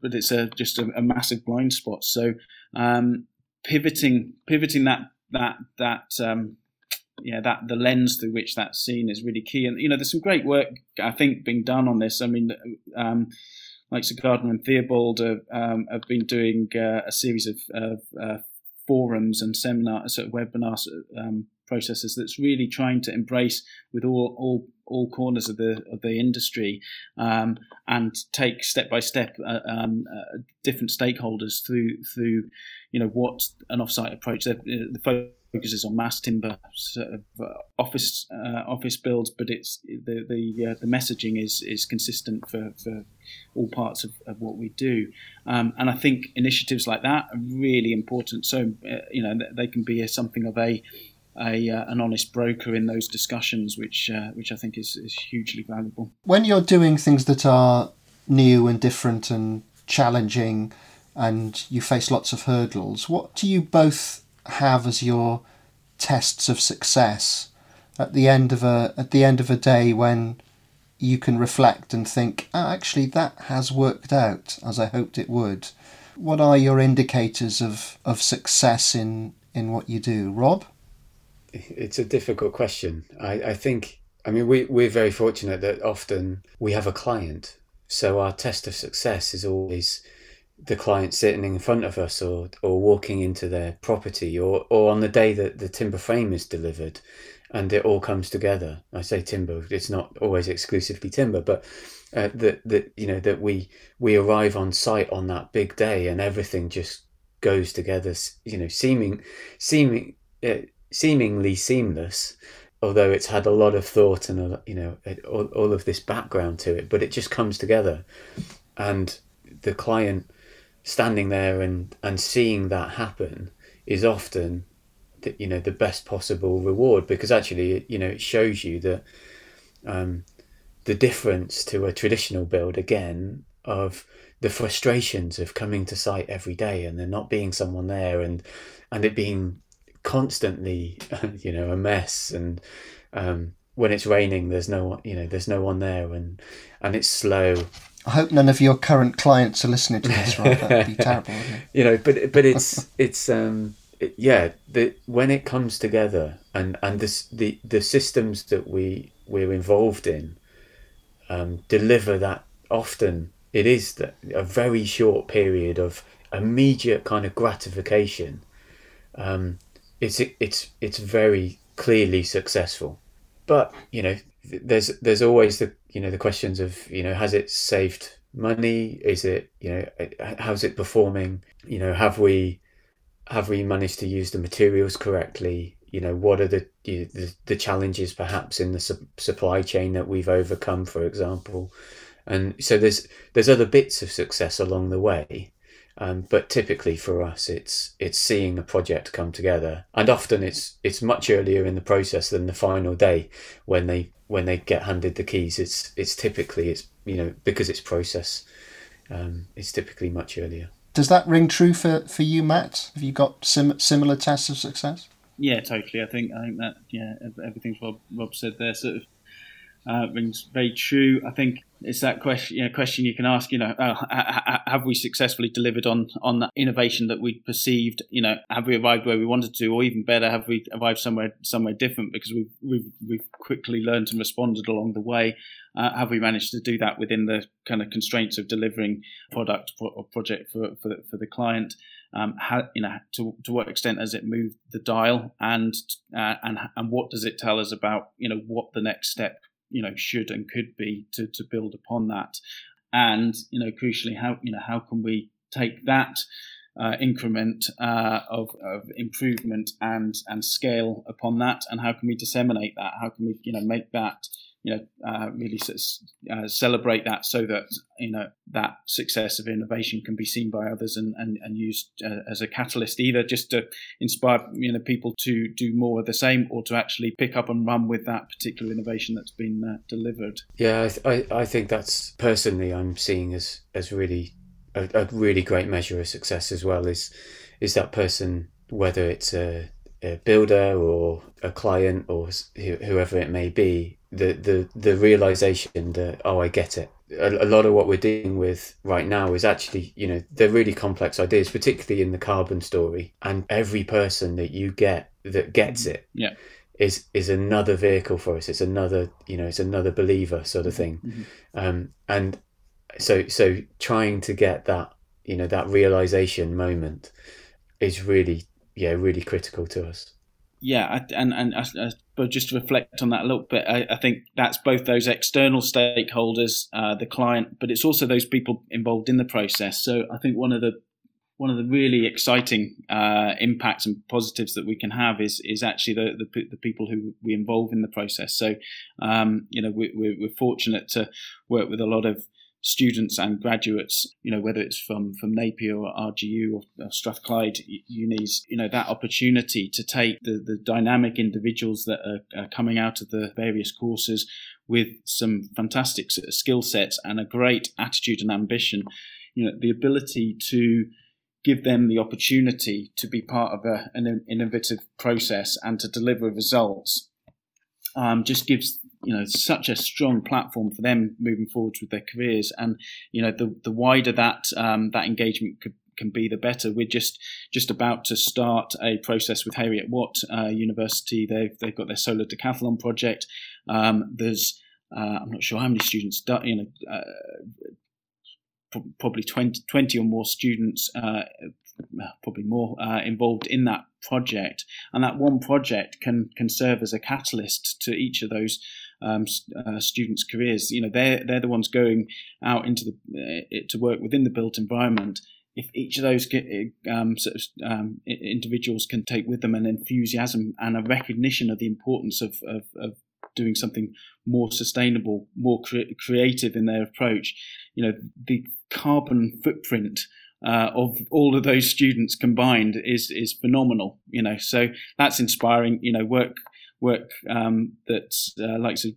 but it's a just a, a massive blind spot. So um, pivoting pivoting that that that um, yeah that the lens through which that's seen is really key. And you know, there's some great work I think being done on this. I mean. Um, like Sir Gardiner and Theobald have, um, have been doing uh, a series of, of uh, forums and seminars, sort of webinars um, processes that's really trying to embrace with all all all corners of the of the industry um, and take step by step uh, um, uh, different stakeholders through through you know what an offsite approach the, the focuses on mass timber sort of, uh, office uh, office builds, but it's the the uh, the messaging is is consistent for, for all parts of, of what we do, um, and I think initiatives like that are really important. So uh, you know they can be a, something of a a, uh, an honest broker in those discussions, which uh, which I think is, is hugely valuable. When you're doing things that are new and different and challenging, and you face lots of hurdles, what do you both have as your tests of success at the end of a at the end of a day when you can reflect and think, oh, actually that has worked out as I hoped it would. What are your indicators of, of success in, in what you do, Rob? It's a difficult question. I, I think I mean we, we're very fortunate that often we have a client. So our test of success is always the client sitting in front of us or or walking into their property or or on the day that the timber frame is delivered and it all comes together i say timber it's not always exclusively timber but uh, that that you know that we we arrive on site on that big day and everything just goes together you know seeming seeming uh, seemingly seamless although it's had a lot of thought and you know all, all of this background to it but it just comes together. And the client standing there and and seeing that happen is often the, you know the best possible reward because actually you know it shows you that um, the difference to a traditional build again of the frustrations of coming to site every day and there not being someone there and and it being constantly <laughs> you know a mess and um, when it's raining there's no you know there's no one there and and it's slow I hope none of your current clients are listening to this, right? That'd be <laughs> terrible. You know, but but it's <laughs> it's um it, yeah. The when it comes together and and this the the systems that we we're involved in um, deliver that often. It is that a very short period of immediate kind of gratification. Um, it's it's it's very clearly successful, but you know there's there's always the you know the questions of you know has it saved money? Is it you know how's it performing? You know have we have we managed to use the materials correctly? You know what are the the, the challenges perhaps in the su- supply chain that we've overcome for example? And so there's there's other bits of success along the way um, but typically for us, it's it's seeing a project come together, and often it's it's much earlier in the process than the final day when they when they get handed the keys. It's it's typically it's you know because it's process, um, it's typically much earlier. Does that ring true for, for you, Matt? Have you got sim- similar tests of success? Yeah, totally. I think I think that yeah everything Rob Rob said there sort of uh, rings very true. I think it's that question, you know, question you can ask. You know, uh, have we successfully delivered on on that innovation that we perceived? You know, have we arrived where we wanted to, or even better, have we arrived somewhere somewhere different because we've we've, we've quickly learned and responded along the way? Uh, have we managed to do that within the kind of constraints of delivering product or project for for the, for the client? Um, how, you know, to, to what extent has it moved the dial, and uh, and and what does it tell us about you know what the next step you know should and could be to to build upon that. And you know crucially how you know how can we take that uh, increment uh, of, of improvement and and scale upon that? And how can we disseminate that? How can we you know make that you know, uh, really uh, celebrate that so that you know that success of innovation can be seen by others and and, and used uh, as a catalyst, either just to inspire you know people to do more of the same, or to actually pick up and run with that particular innovation that's been uh, delivered. Yeah, I, I, I think that's personally I'm seeing as as really a, a really great measure of success as well. Is is that person whether it's a a builder or a client or whoever it may be the the the realization that oh I get it. A, a, lot of what we're dealing with right now is actually you know they're really complex ideas, particularly in the carbon story. And every person that you get that gets it, yeah. is is another vehicle for us. It's another you know it's another believer sort of thing. Mm-hmm. Um, and so so trying to get that you know that realization moment is really yeah really critical to us. yeah, and and but just to reflect on that a little bit, I, I think that's both those external stakeholders, uh, the client, but it's also those people involved in the process. So I think one of the one of the really exciting uh, impacts and positives that we can have is is actually the, the, the people who we involve in the process. So, um, you know, we, we're fortunate to work with a lot of students and graduates, you know, whether it's from, from Napier or RGU or, or Strathclyde unis, you know, that opportunity to take the, the dynamic individuals that are, are coming out of the various courses with some fantastic skill sets and a great attitude and ambition, you know, the ability to give them the opportunity to be part of a, an innovative process and to deliver results um, just gives you know such a strong platform for them moving forward with their careers and you know the the wider that um, that engagement could can be the better. We're just just about to start a process with Heriot-Watt uh, University. They've they've got their solar decathlon project. Um, there's uh, I'm not sure how many students, you know, uh, probably 20, 20 or more students, uh, probably more, uh, involved in that project. And that one project can can serve as a catalyst to each of those um, uh, students' careers. You know, they're they're the ones going out into the uh, to work within the built environment. If each of those um, sort of, um, individuals can take with them an enthusiasm and a recognition of the importance of, of, of doing something more sustainable, more cre- creative in their approach, you know, the carbon footprint uh, of all of those students combined is is phenomenal. You know, so that's inspiring. You know, work work um, that uh, likes of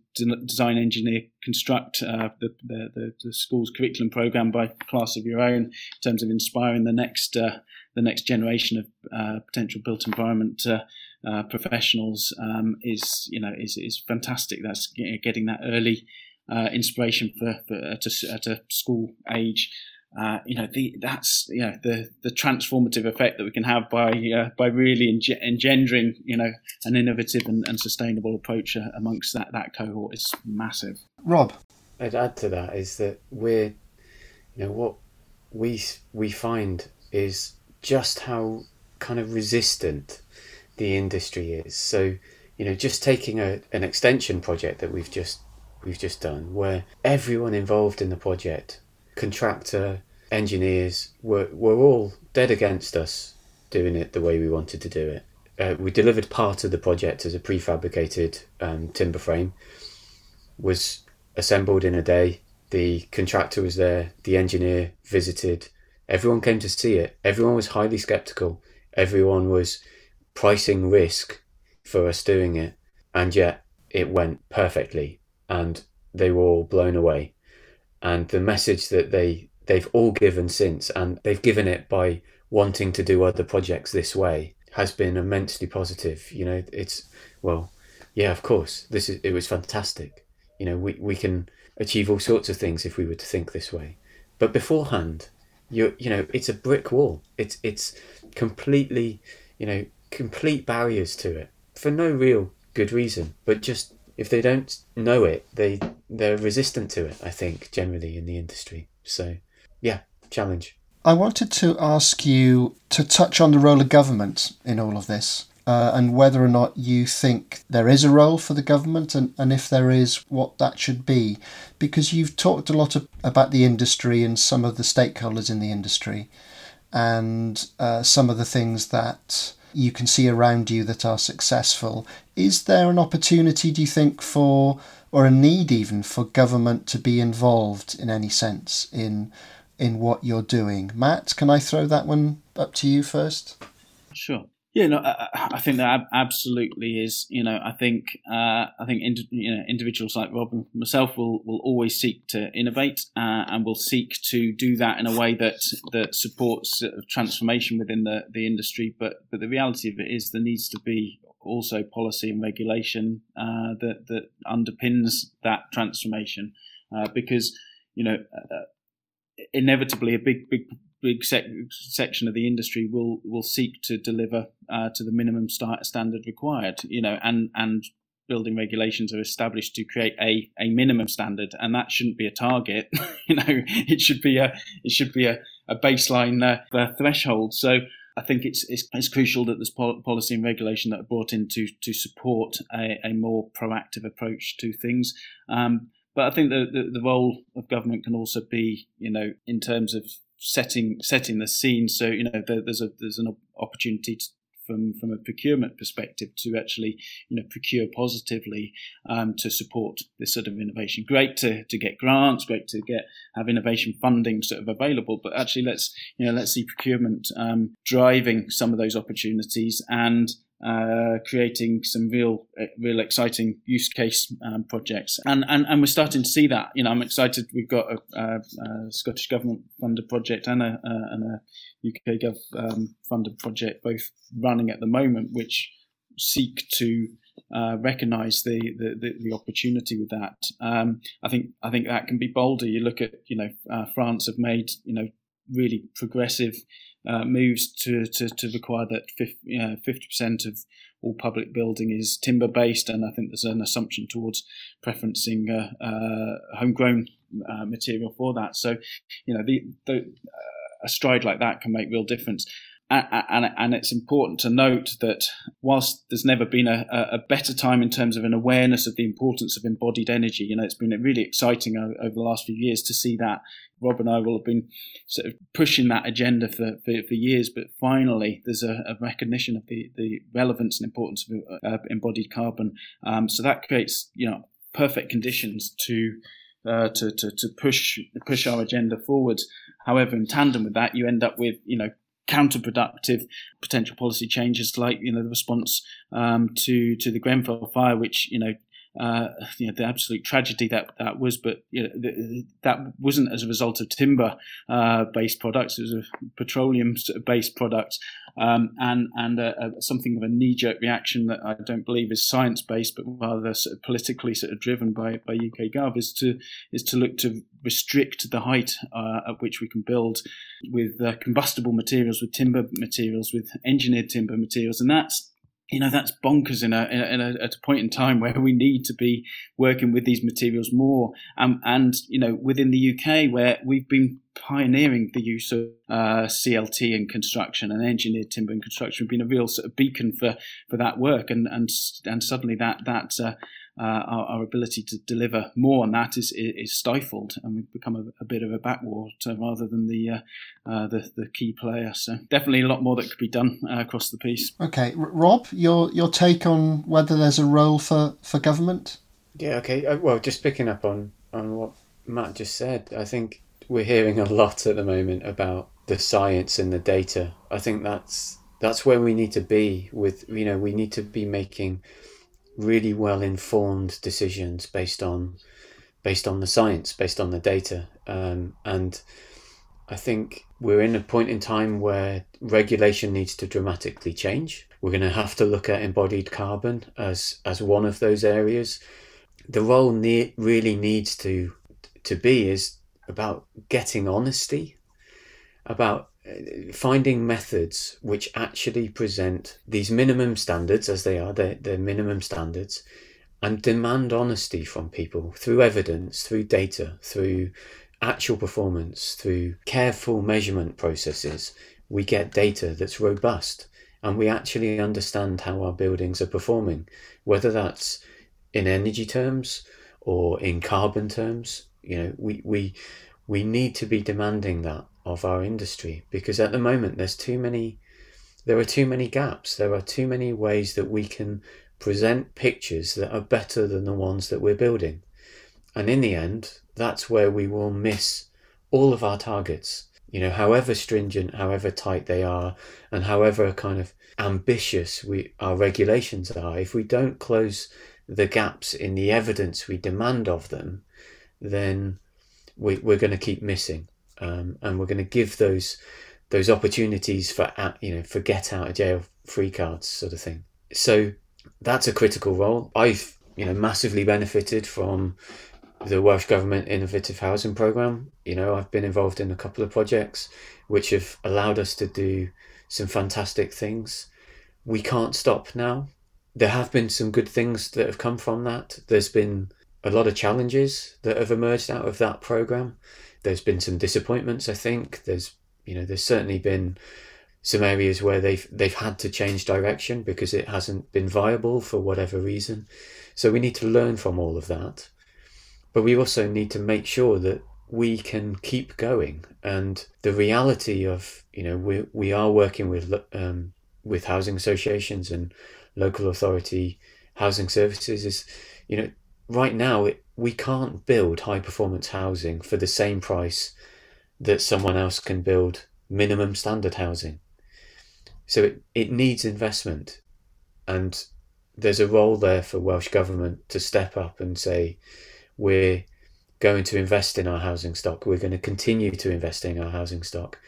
design, engineer, construct uh, the, the, the, school's curriculum program by class of your own in terms of inspiring the next uh, the next generation of uh, potential built environment uh, uh, professionals um, is you know is is fantastic. That's getting that early inspiration for, for at, a, at a school age uh, you know, the, that's you know the the transformative effect that we can have by uh, by really enge- engendering you know an innovative and, and sustainable approach uh, amongst that that cohort is massive. Rob, I'd add to that is that we're you know what we we find is just how kind of resistant the industry is. So you know, just taking a, an extension project that we've just we've just done, where everyone involved in the project contractor, engineers were, were all dead against us doing it the way we wanted to do it. Uh, we delivered part of the project as a prefabricated um, timber frame, was assembled in a day. The contractor was there, the engineer visited, everyone came to see it. Everyone was highly skeptical. Everyone was pricing risk for us doing it, and yet it went perfectly, and they were all blown away and the message that they they've all given since, and they've given it by wanting to do other projects this way, has been immensely positive. You know, it's well, yeah, of course, this is it was fantastic. You know, we we can achieve all sorts of things if we were to think this way, but beforehand, you you know, it's a brick wall. It's it's completely, you know, complete barriers to it for no real good reason, but just if they don't know it, they they're resistant to it. I think generally in the industry. So yeah, challenge. I wanted to ask you to touch on the role of government in all of this. Uh, and whether or not you think there is a role for the government, and, and if there is, what that should be. Because you've talked a lot of, about the industry and some of the stakeholders in the industry, and uh, some of the things that you can see around you that are successful. Is there an opportunity, do you think, for, or a need even, for government to be involved in any sense in in what you're doing? Matt, can I throw that one up to you first? Sure. Yeah, no, I, I, think that absolutely is. You know, I think uh, I think ind- you know, individuals like Rob and myself will will always seek to innovate uh, and will seek to do that in a way that that supports transformation within the, the industry. But but the reality of it is there needs to be also policy and regulation uh, that that underpins that transformation uh, because you know uh, inevitably a big big big sec- section of the industry will will seek to deliver uh, to the minimum standard required. You know, and and building regulations are established to create a, a minimum standard, and that shouldn't be a target. <laughs> you know, it should be a it should be a, a baseline uh, threshold. So I think it's, it's, it's crucial that there's policy and regulation that are brought in to, to support a, a more proactive approach to things. Um, but I think the, the, the role of government can also be, you know, in terms of setting setting the scene. So you know, there, there's a there's an opportunity to, from from a procurement perspective to actually you know procure positively um, to support this sort of innovation. Great to, to get grants, great to get have innovation funding sort of available, but actually let's you know let's see procurement um, driving some of those opportunities and uh, creating some real, uh, real exciting use case um, projects, and, and and we're starting to see that. You know, I'm excited. We've got a, a, a Scottish government funded project and a, and a UK Gov um, funded project, both running at the moment, which seek to uh, recognise the, the, the, the, opportunity with that. Um, I think I think that can be bolder. You look at you know uh, France have made you know really progressive uh, moves to, to, to, require that 50, you know, 50% of all public building is timber based, and I think there's an assumption towards preferencing uh, uh, homegrown uh, material for that. So, you know, the, the uh, a stride like that can make real difference and, and, it's important to note that whilst there's never been a, a, better time in terms of an awareness of the importance of embodied energy, you know, it's been really exciting over the last few years to see that. Rob and I will have been sort of pushing that agenda for, for, for years, but finally there's a, a, recognition of the, the relevance and importance of uh, embodied carbon. Um, so that creates, you know, perfect conditions to uh, to, to, to push push our agenda forward. However, in tandem with that, you end up with you know counterproductive potential policy changes like you know the response um, to to the Grenfell fire, which you know uh, you know, the absolute tragedy that that was. But you know, the, that wasn't as a result of timber uh, based products; it was a petroleum based product, um, and and a, a, something of a knee jerk reaction that I don't believe is science based, but rather sort of politically sort of driven by by UK Gov is to is to look to restrict the height uh, at which we can build with uh, combustible materials, with timber materials, with engineered timber materials, and that's you know that's bonkers in a, in a, at a point in time where we need to be working with these materials more. Um, and you know within the UK where we've been pioneering the use of uh, CLT in construction and engineered timber in construction we've been a real sort of beacon for for that work. And and and suddenly that that uh, our, our, ability to deliver more on that is, is stifled, and we've become a, a bit of a backwater rather than the, uh, uh, the, the key player. So definitely a lot more that could be done uh, across the piece. Okay, Rob, your your take on whether there's a role for, for government? Yeah, okay. Uh, well, just picking up on on what Matt just said, I think we're hearing a lot at the moment about the science and the data. I think that's that's where we need to be with you know we need to be making really well informed decisions based on based on the science, based on the data, um, and I think we're in a point in time where regulation needs to dramatically change. We're going to have to look at embodied carbon as as one of those areas. The role ne- really needs to to be is about getting honesty, about finding methods which actually present these minimum standards as they are, they're minimum standards, and demand honesty from people through evidence, through data, through actual performance, through careful measurement processes. We get data that's robust and we actually understand how our buildings are performing, whether that's in energy terms or in carbon terms. You know, we, we, we need to be demanding that of our industry because at the moment there's too many there are too many gaps. There are too many ways that we can present pictures that are better than the ones that we're building. And in the end that's where we will miss all of our targets. You know however stringent however tight they are and however kind of ambitious we our regulations are if we don't close the gaps in the evidence we demand of them then we, we're going to keep missing um, and we're going to give those those opportunities for you know for get out of jail free cards sort of thing. So that's a critical role. I've you know massively benefited from the Welsh Government Innovative Housing Programme. You know, I've been involved in a couple of projects which have allowed us to do some fantastic things. We can't stop now. There have been some good things that have come from that. There's been a lot of challenges that have emerged out of that program there's been some disappointments. I think there's you know there's certainly been some areas where they've they've had to change direction because it hasn't been viable for whatever reason. So we need to learn from all of that, but we also need to make sure that we can keep going. And the reality of you know we we are working with um, with housing associations and local authority housing services is you know right now it, we can't build high performance housing for the same price that someone else can build minimum standard housing. So it, it needs investment. And there's a role there for Welsh Government to step up and say, we're going to invest in our housing stock, we're going to continue to invest in our housing stock,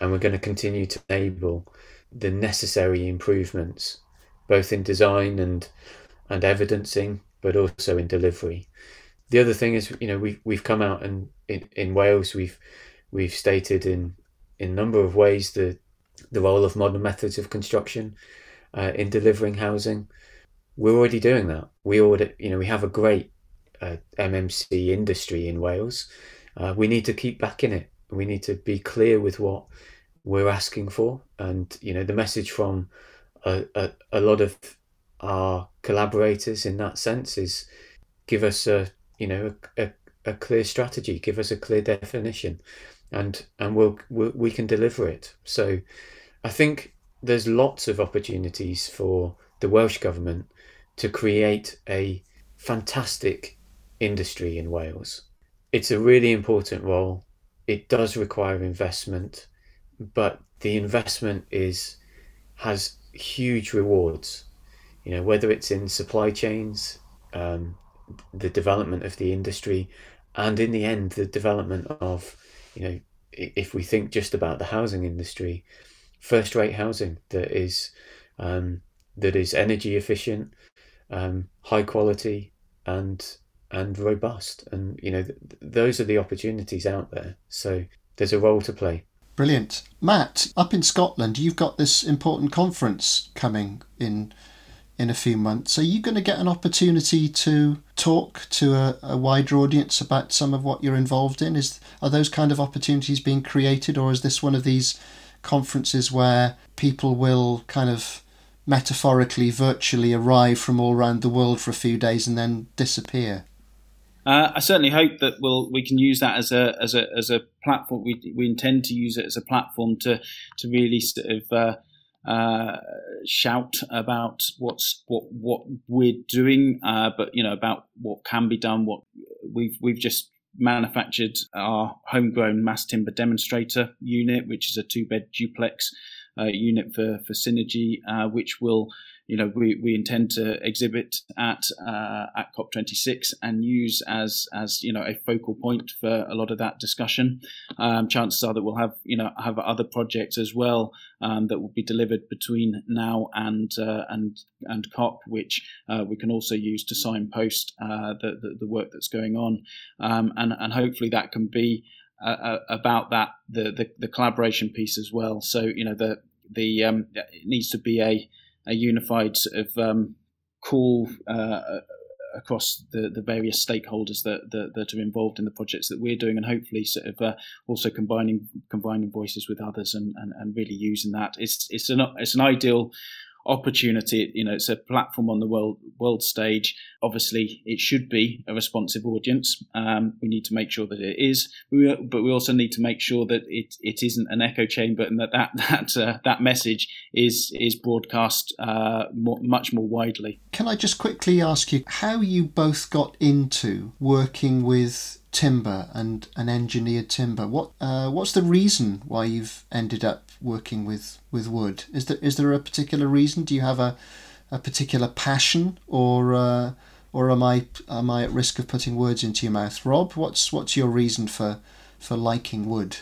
and we're going to continue to enable the necessary improvements, both in design and and evidencing, but also in delivery. The other thing is, you know, we've we've come out and in, in Wales we've we've stated in in a number of ways the the role of modern methods of construction uh, in delivering housing. We're already doing that. We already, you know, we have a great uh, MMC industry in Wales. Uh, we need to keep backing it. We need to be clear with what we're asking for, and you know, the message from a, a, a lot of our collaborators in that sense is give us a you know a, a, a clear strategy, give us a clear definition, and and we'll, we'll we can deliver it. So I think there's lots of opportunities for the Welsh government to create a fantastic industry in Wales. It's a really important role. It does require investment, but the investment is has huge rewards. You know, whether it's in supply chains, um, the development of the industry, and in the end, the development of you know, if we think just about the housing industry, first-rate housing that is um, that is energy efficient, um, high quality, and and robust, and you know th- those are the opportunities out there. So there's a role to play. Brilliant, Matt. Up in Scotland, you've got this important conference coming in in a few months. Are you going to get an opportunity to talk to a, a, wider audience about some of what you're involved in? Is are those kind of opportunities being created, or is this one of these conferences where people will kind of metaphorically, virtually arrive from all around the world for a few days and then disappear? Uh, I certainly hope that we'll we can use that as a as a as a platform. We we intend to use it as a platform to to really sort of uh, uh, shout about what's what what we're doing, uh, but you know about what can be done. What we've we've just manufactured our homegrown mass timber demonstrator unit, which is a two bed duplex unit for for Synergy, uh, which will you know, we, we intend to exhibit at uh, at COP26 and use as as you know a focal point for a lot of that discussion. Um, chances are that we'll have you know have other projects as well um, that will be delivered between now and uh, and and COP, which uh, we can also use to signpost uh, the, the, the work that's going on, um, and and hopefully that can be uh, uh, about that the, the, the collaboration piece as well. So you know the the um, it needs to be a a unified sort of um, call uh, across the, the various stakeholders that, that, that are involved in the projects that we're doing, and hopefully sort of uh, also combining combining voices with others and, and, and really using that. It's it's an it's an ideal opportunity. You know, it's a platform on the world world stage. Obviously, it should be a responsive audience. Um, we need to make sure that it is, but we also need to make sure that it, it isn't an echo chamber and that that <laughs> that uh, that message is is broadcast uh, more, much more widely. Can I just quickly ask you how you both got into working with timber and an engineered timber. What uh, what's the reason why you've ended up working with, with wood? Is there is there a particular reason? Do you have a, a particular passion, or uh, or am I am I at risk of putting words into your mouth, Rob? What's what's your reason for for liking wood?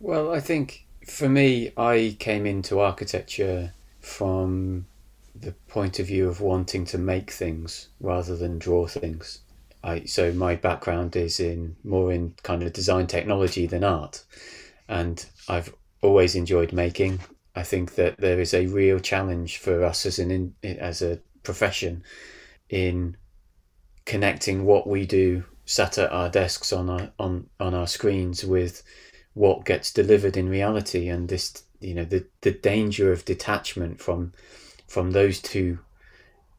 Well, I think for me, I came into architecture from the point of view of wanting to make things rather than draw things. I so my background is in more in kind of design technology than art, and I've always enjoyed making. I think that there is a real challenge for us as an in, as a profession in connecting what we do sat at our desks on our on on our screens with what gets delivered in reality and this you know the the danger of detachment from from those two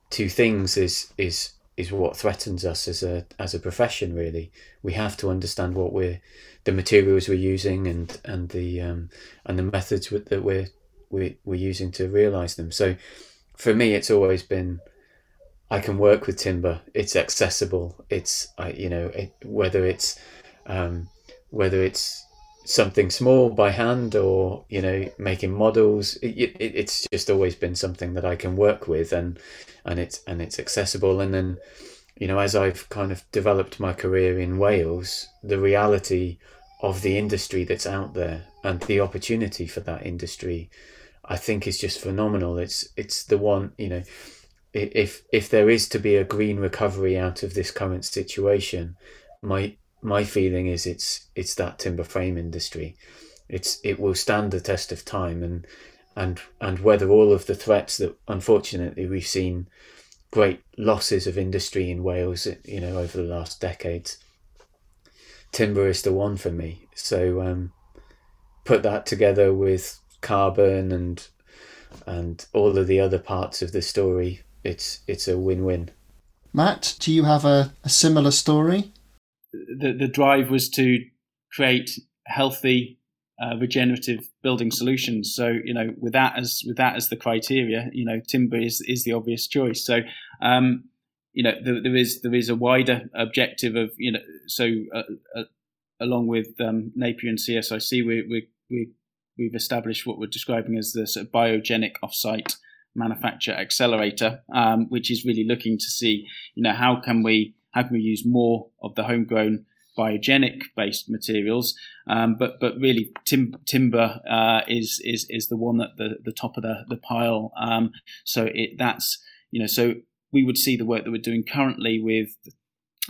two things is is is what threatens us as a as a profession really. We have to understand what we're the materials we're using and and the um, and the methods that we're we, we're using to realize them. So for me it's always been I can work with timber. It's accessible. It's I you know it, whether it's um, whether it's something small by hand or you know making models. It, it, it's just always been something that I can work with and and it's and it's accessible. And then you know as I've kind of developed my career in Wales the reality of the industry that's out there and the opportunity for that industry I think is just phenomenal. It's it's the one you know if if there is to be a green recovery out of this current situation my my feeling is it's it's that timber frame industry. It's it will stand the test of time and and and whether all of the threats that unfortunately we've seen great losses of industry in Wales, you know, over the last decades. Timber is the one for me. So um, put that together with carbon and and all of the other parts of the story, it's it's a win-win. Matt, do you have a, a similar story? The the drive was to create healthy, uh, regenerative building solutions. So you know, with that as with that as the criteria, you know, timber is is the obvious choice. So um, you know, there, there is there is a wider objective of you know, so uh, uh, along with um, Napier and CSIC, we we we we've established what we're describing as the sort of biogenic offsite manufacture accelerator, um, which is really looking to see, you know, how can we how can we use more of the homegrown biogenic based materials? Um, but but really, tim- timber uh, is is is the one at the, the top of the the pile. Um, so it that's you know so we would see the work that we're doing currently with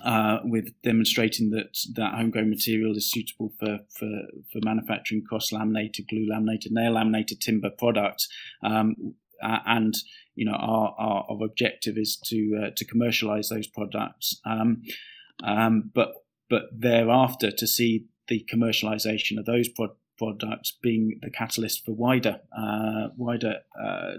uh, with demonstrating that that homegrown material is suitable for for, for manufacturing cross laminated, glue laminated, nail laminated timber products, Um, uh, and you know our, our, our objective is to uh, to commercialize those products. Um, um, but but thereafter to see the commercialization of those pro- products being the catalyst for wider uh, wider uh,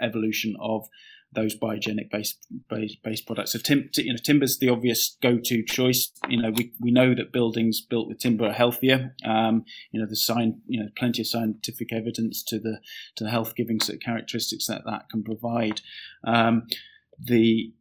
evolution of those biogenic based based, based products. So tim, you know, timber's the obvious go-to choice. You know, we, we know that buildings built with timber are healthier. Um, you know, the sign, you know, plenty of scientific evidence to the to the health giving characteristics that that can provide. Um, the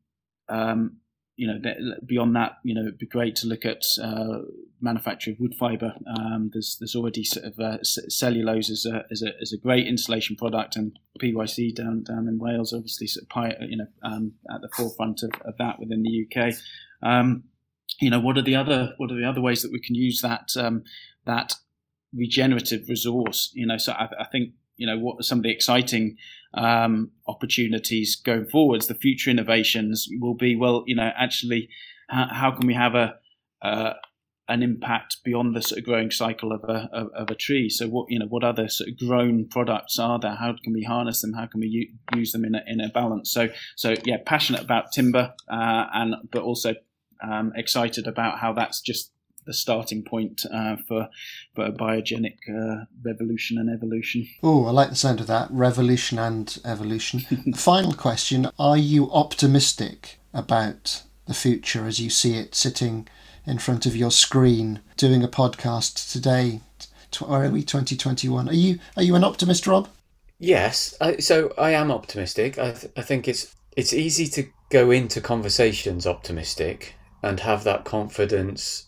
um, you know, beyond that, you know, it'd be great to look at uh, manufacture of wood fibre. Um, there's there's already sort of uh, cellulose as a, as a as a great insulation product, and PYC down down in Wales, obviously, sort of, you know, um, at the forefront of, of, that within the UK. Um, you know, what are the other what are the other ways that we can use that um, that regenerative resource? You know, so I, I think you know what some of the exciting um, opportunities going forwards, the future innovations will be well, you know, actually, how, how can we have a uh, an impact beyond the sort of growing cycle of a of, of, a tree? So, what you know, what other sort of grown products are there? How can we harness them? How can we u- use them in a, in a balance? So, so yeah, passionate about timber, uh, and but also um, excited about how that's just the starting point uh, for for a biogenic uh, revolution and evolution. Oh, I like the sound of that revolution and evolution. <laughs> Final question: Are you optimistic about the future as you see it sitting in front of your screen doing a podcast today? Or are we 2021? Are you are you an optimist, Rob? Yes, I, so I am optimistic. I, th- I think it's it's easy to go into conversations optimistic and have that confidence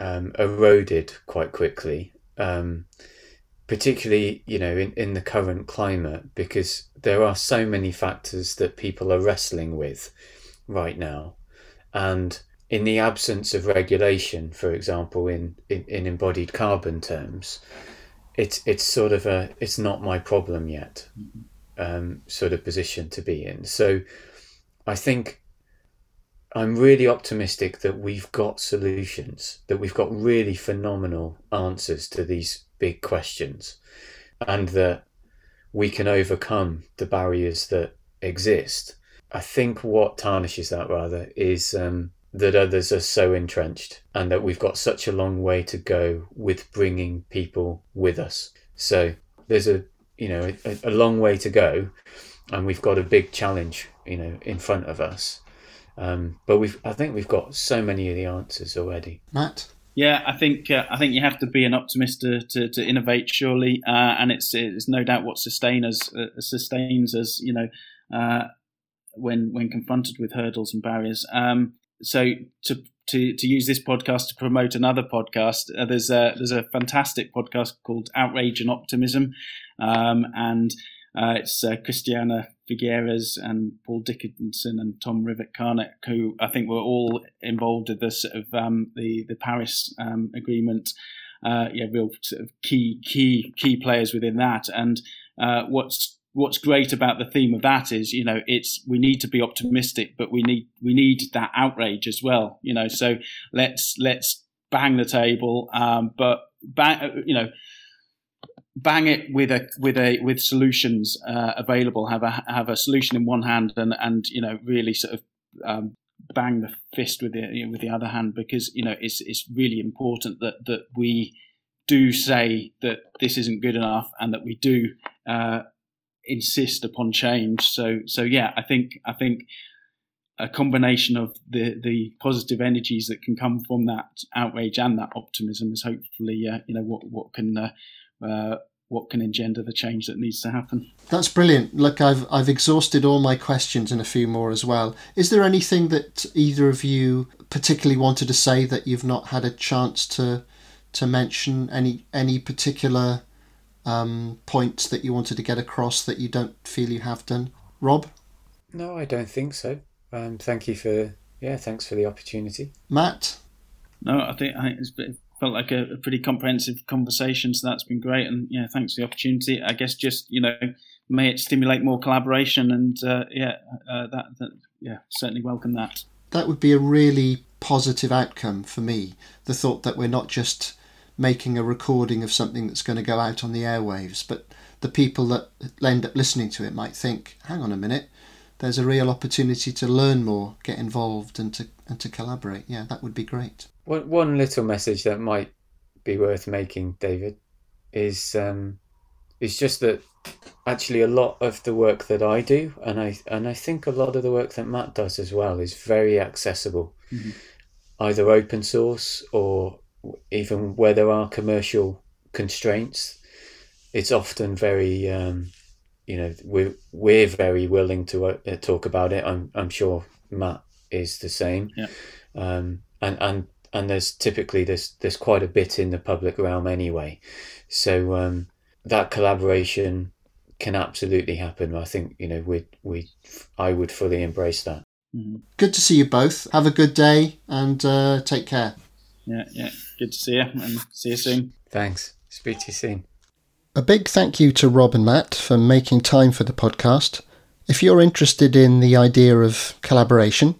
um, eroded quite quickly, um, particularly you know in, in the current climate because there are so many factors that people are wrestling with right now, and in the absence of regulation, for example, in, in, in embodied carbon terms, it's it's sort of a it's not my problem yet, um, sort of position to be in. So, I think I'm really optimistic that we've got solutions, that we've got really phenomenal answers to these big questions, and that we can overcome the barriers that exist. I think what tarnishes that rather is um, that others are so entrenched and that we've got such a long way to go with bringing people with us. So there's a you know a, a long way to go, and we've got a big challenge you know in front of us. Um, but we've I think we've got so many of the answers already. Matt. Yeah, I think uh, I think you have to be an optimist to, to, to innovate, surely, uh, and it's it's no doubt what sustains uh, sustains us, you know, uh, when when confronted with hurdles and barriers. Um, so to to to use this podcast to promote another podcast, uh, there's a there's a fantastic podcast called Outrage and Optimism, um, and uh, it's Christiana Figueres and Paul Dickinson and Tom Rivett-Carnac, who I think were all involved with the sort of um, the the Paris um, Agreement. Uh, yeah, real sort of key key key players within that. And uh, what's what's great about the theme of that is, you know, it's we need to be optimistic, but we need we need that outrage as well. You know, so let's let's bang the table, um, but bang, you know bang it with a with a with solutions uh, available. Have a have a solution in one hand and and you know really sort of um, bang the fist with the you know, with the other hand because you know it's it's really important that that we do say that this isn't good enough and that we do uh, insist upon change. So so yeah, I think I think a combination of the the positive energies that can come from that outrage and that optimism is hopefully uh, you know what what can uh, uh, what can engender the change that needs to happen. That's brilliant. Look, I've I've exhausted all my questions and a few more as well. Is there anything that either of you particularly wanted to say that you've not had a chance to to mention? Any any particular um, points that you wanted to get across that you don't feel you have done, Rob? No, I don't think so. Um, thank you for yeah, thanks for the opportunity, Matt. No, I think I think it's felt like a, a, pretty comprehensive conversation. So that's been great, and yeah, thanks for the opportunity. I guess just you know, may it stimulate more collaboration, and uh, yeah, uh, that, that yeah, certainly welcome that. That would be a really positive outcome for me. The thought that we're not just making a recording of something that's going to go out on the airwaves, but the people that end up listening to it might think, hang on a minute, there's a real opportunity to learn more, get involved, and to and to collaborate. Yeah, that would be great. One one little message that might be worth making, David, is um, is just that actually a lot of the work that I do, and I and I think a lot of the work that Matt does as well, is very accessible, mm-hmm. either open source or even where there are commercial constraints. It's often very, um, you know, we're we're very willing to uh, talk about it. I'm I'm sure Matt is the same. Yeah. Um, and and and there's typically there's there's quite a bit in the public realm anyway, so um, that collaboration can absolutely happen. I think you know we we I would fully embrace that. Mm-hmm. Good to see you both. Have a good day and uh, take care. Yeah, yeah. Good to see you and see you soon. Thanks. Speak to you soon. A big thank you to Rob and Matt for making time for the podcast. If you're interested in the idea of collaboration,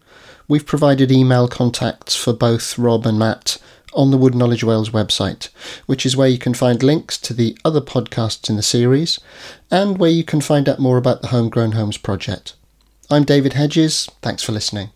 we've provided email contacts for both Rob and Matt on the Wood Knowledge Wales website, which is where you can find links to the other podcasts in the series and where you can find out more about the Homegrown Homes project. I'm David Hedges. Thanks for listening.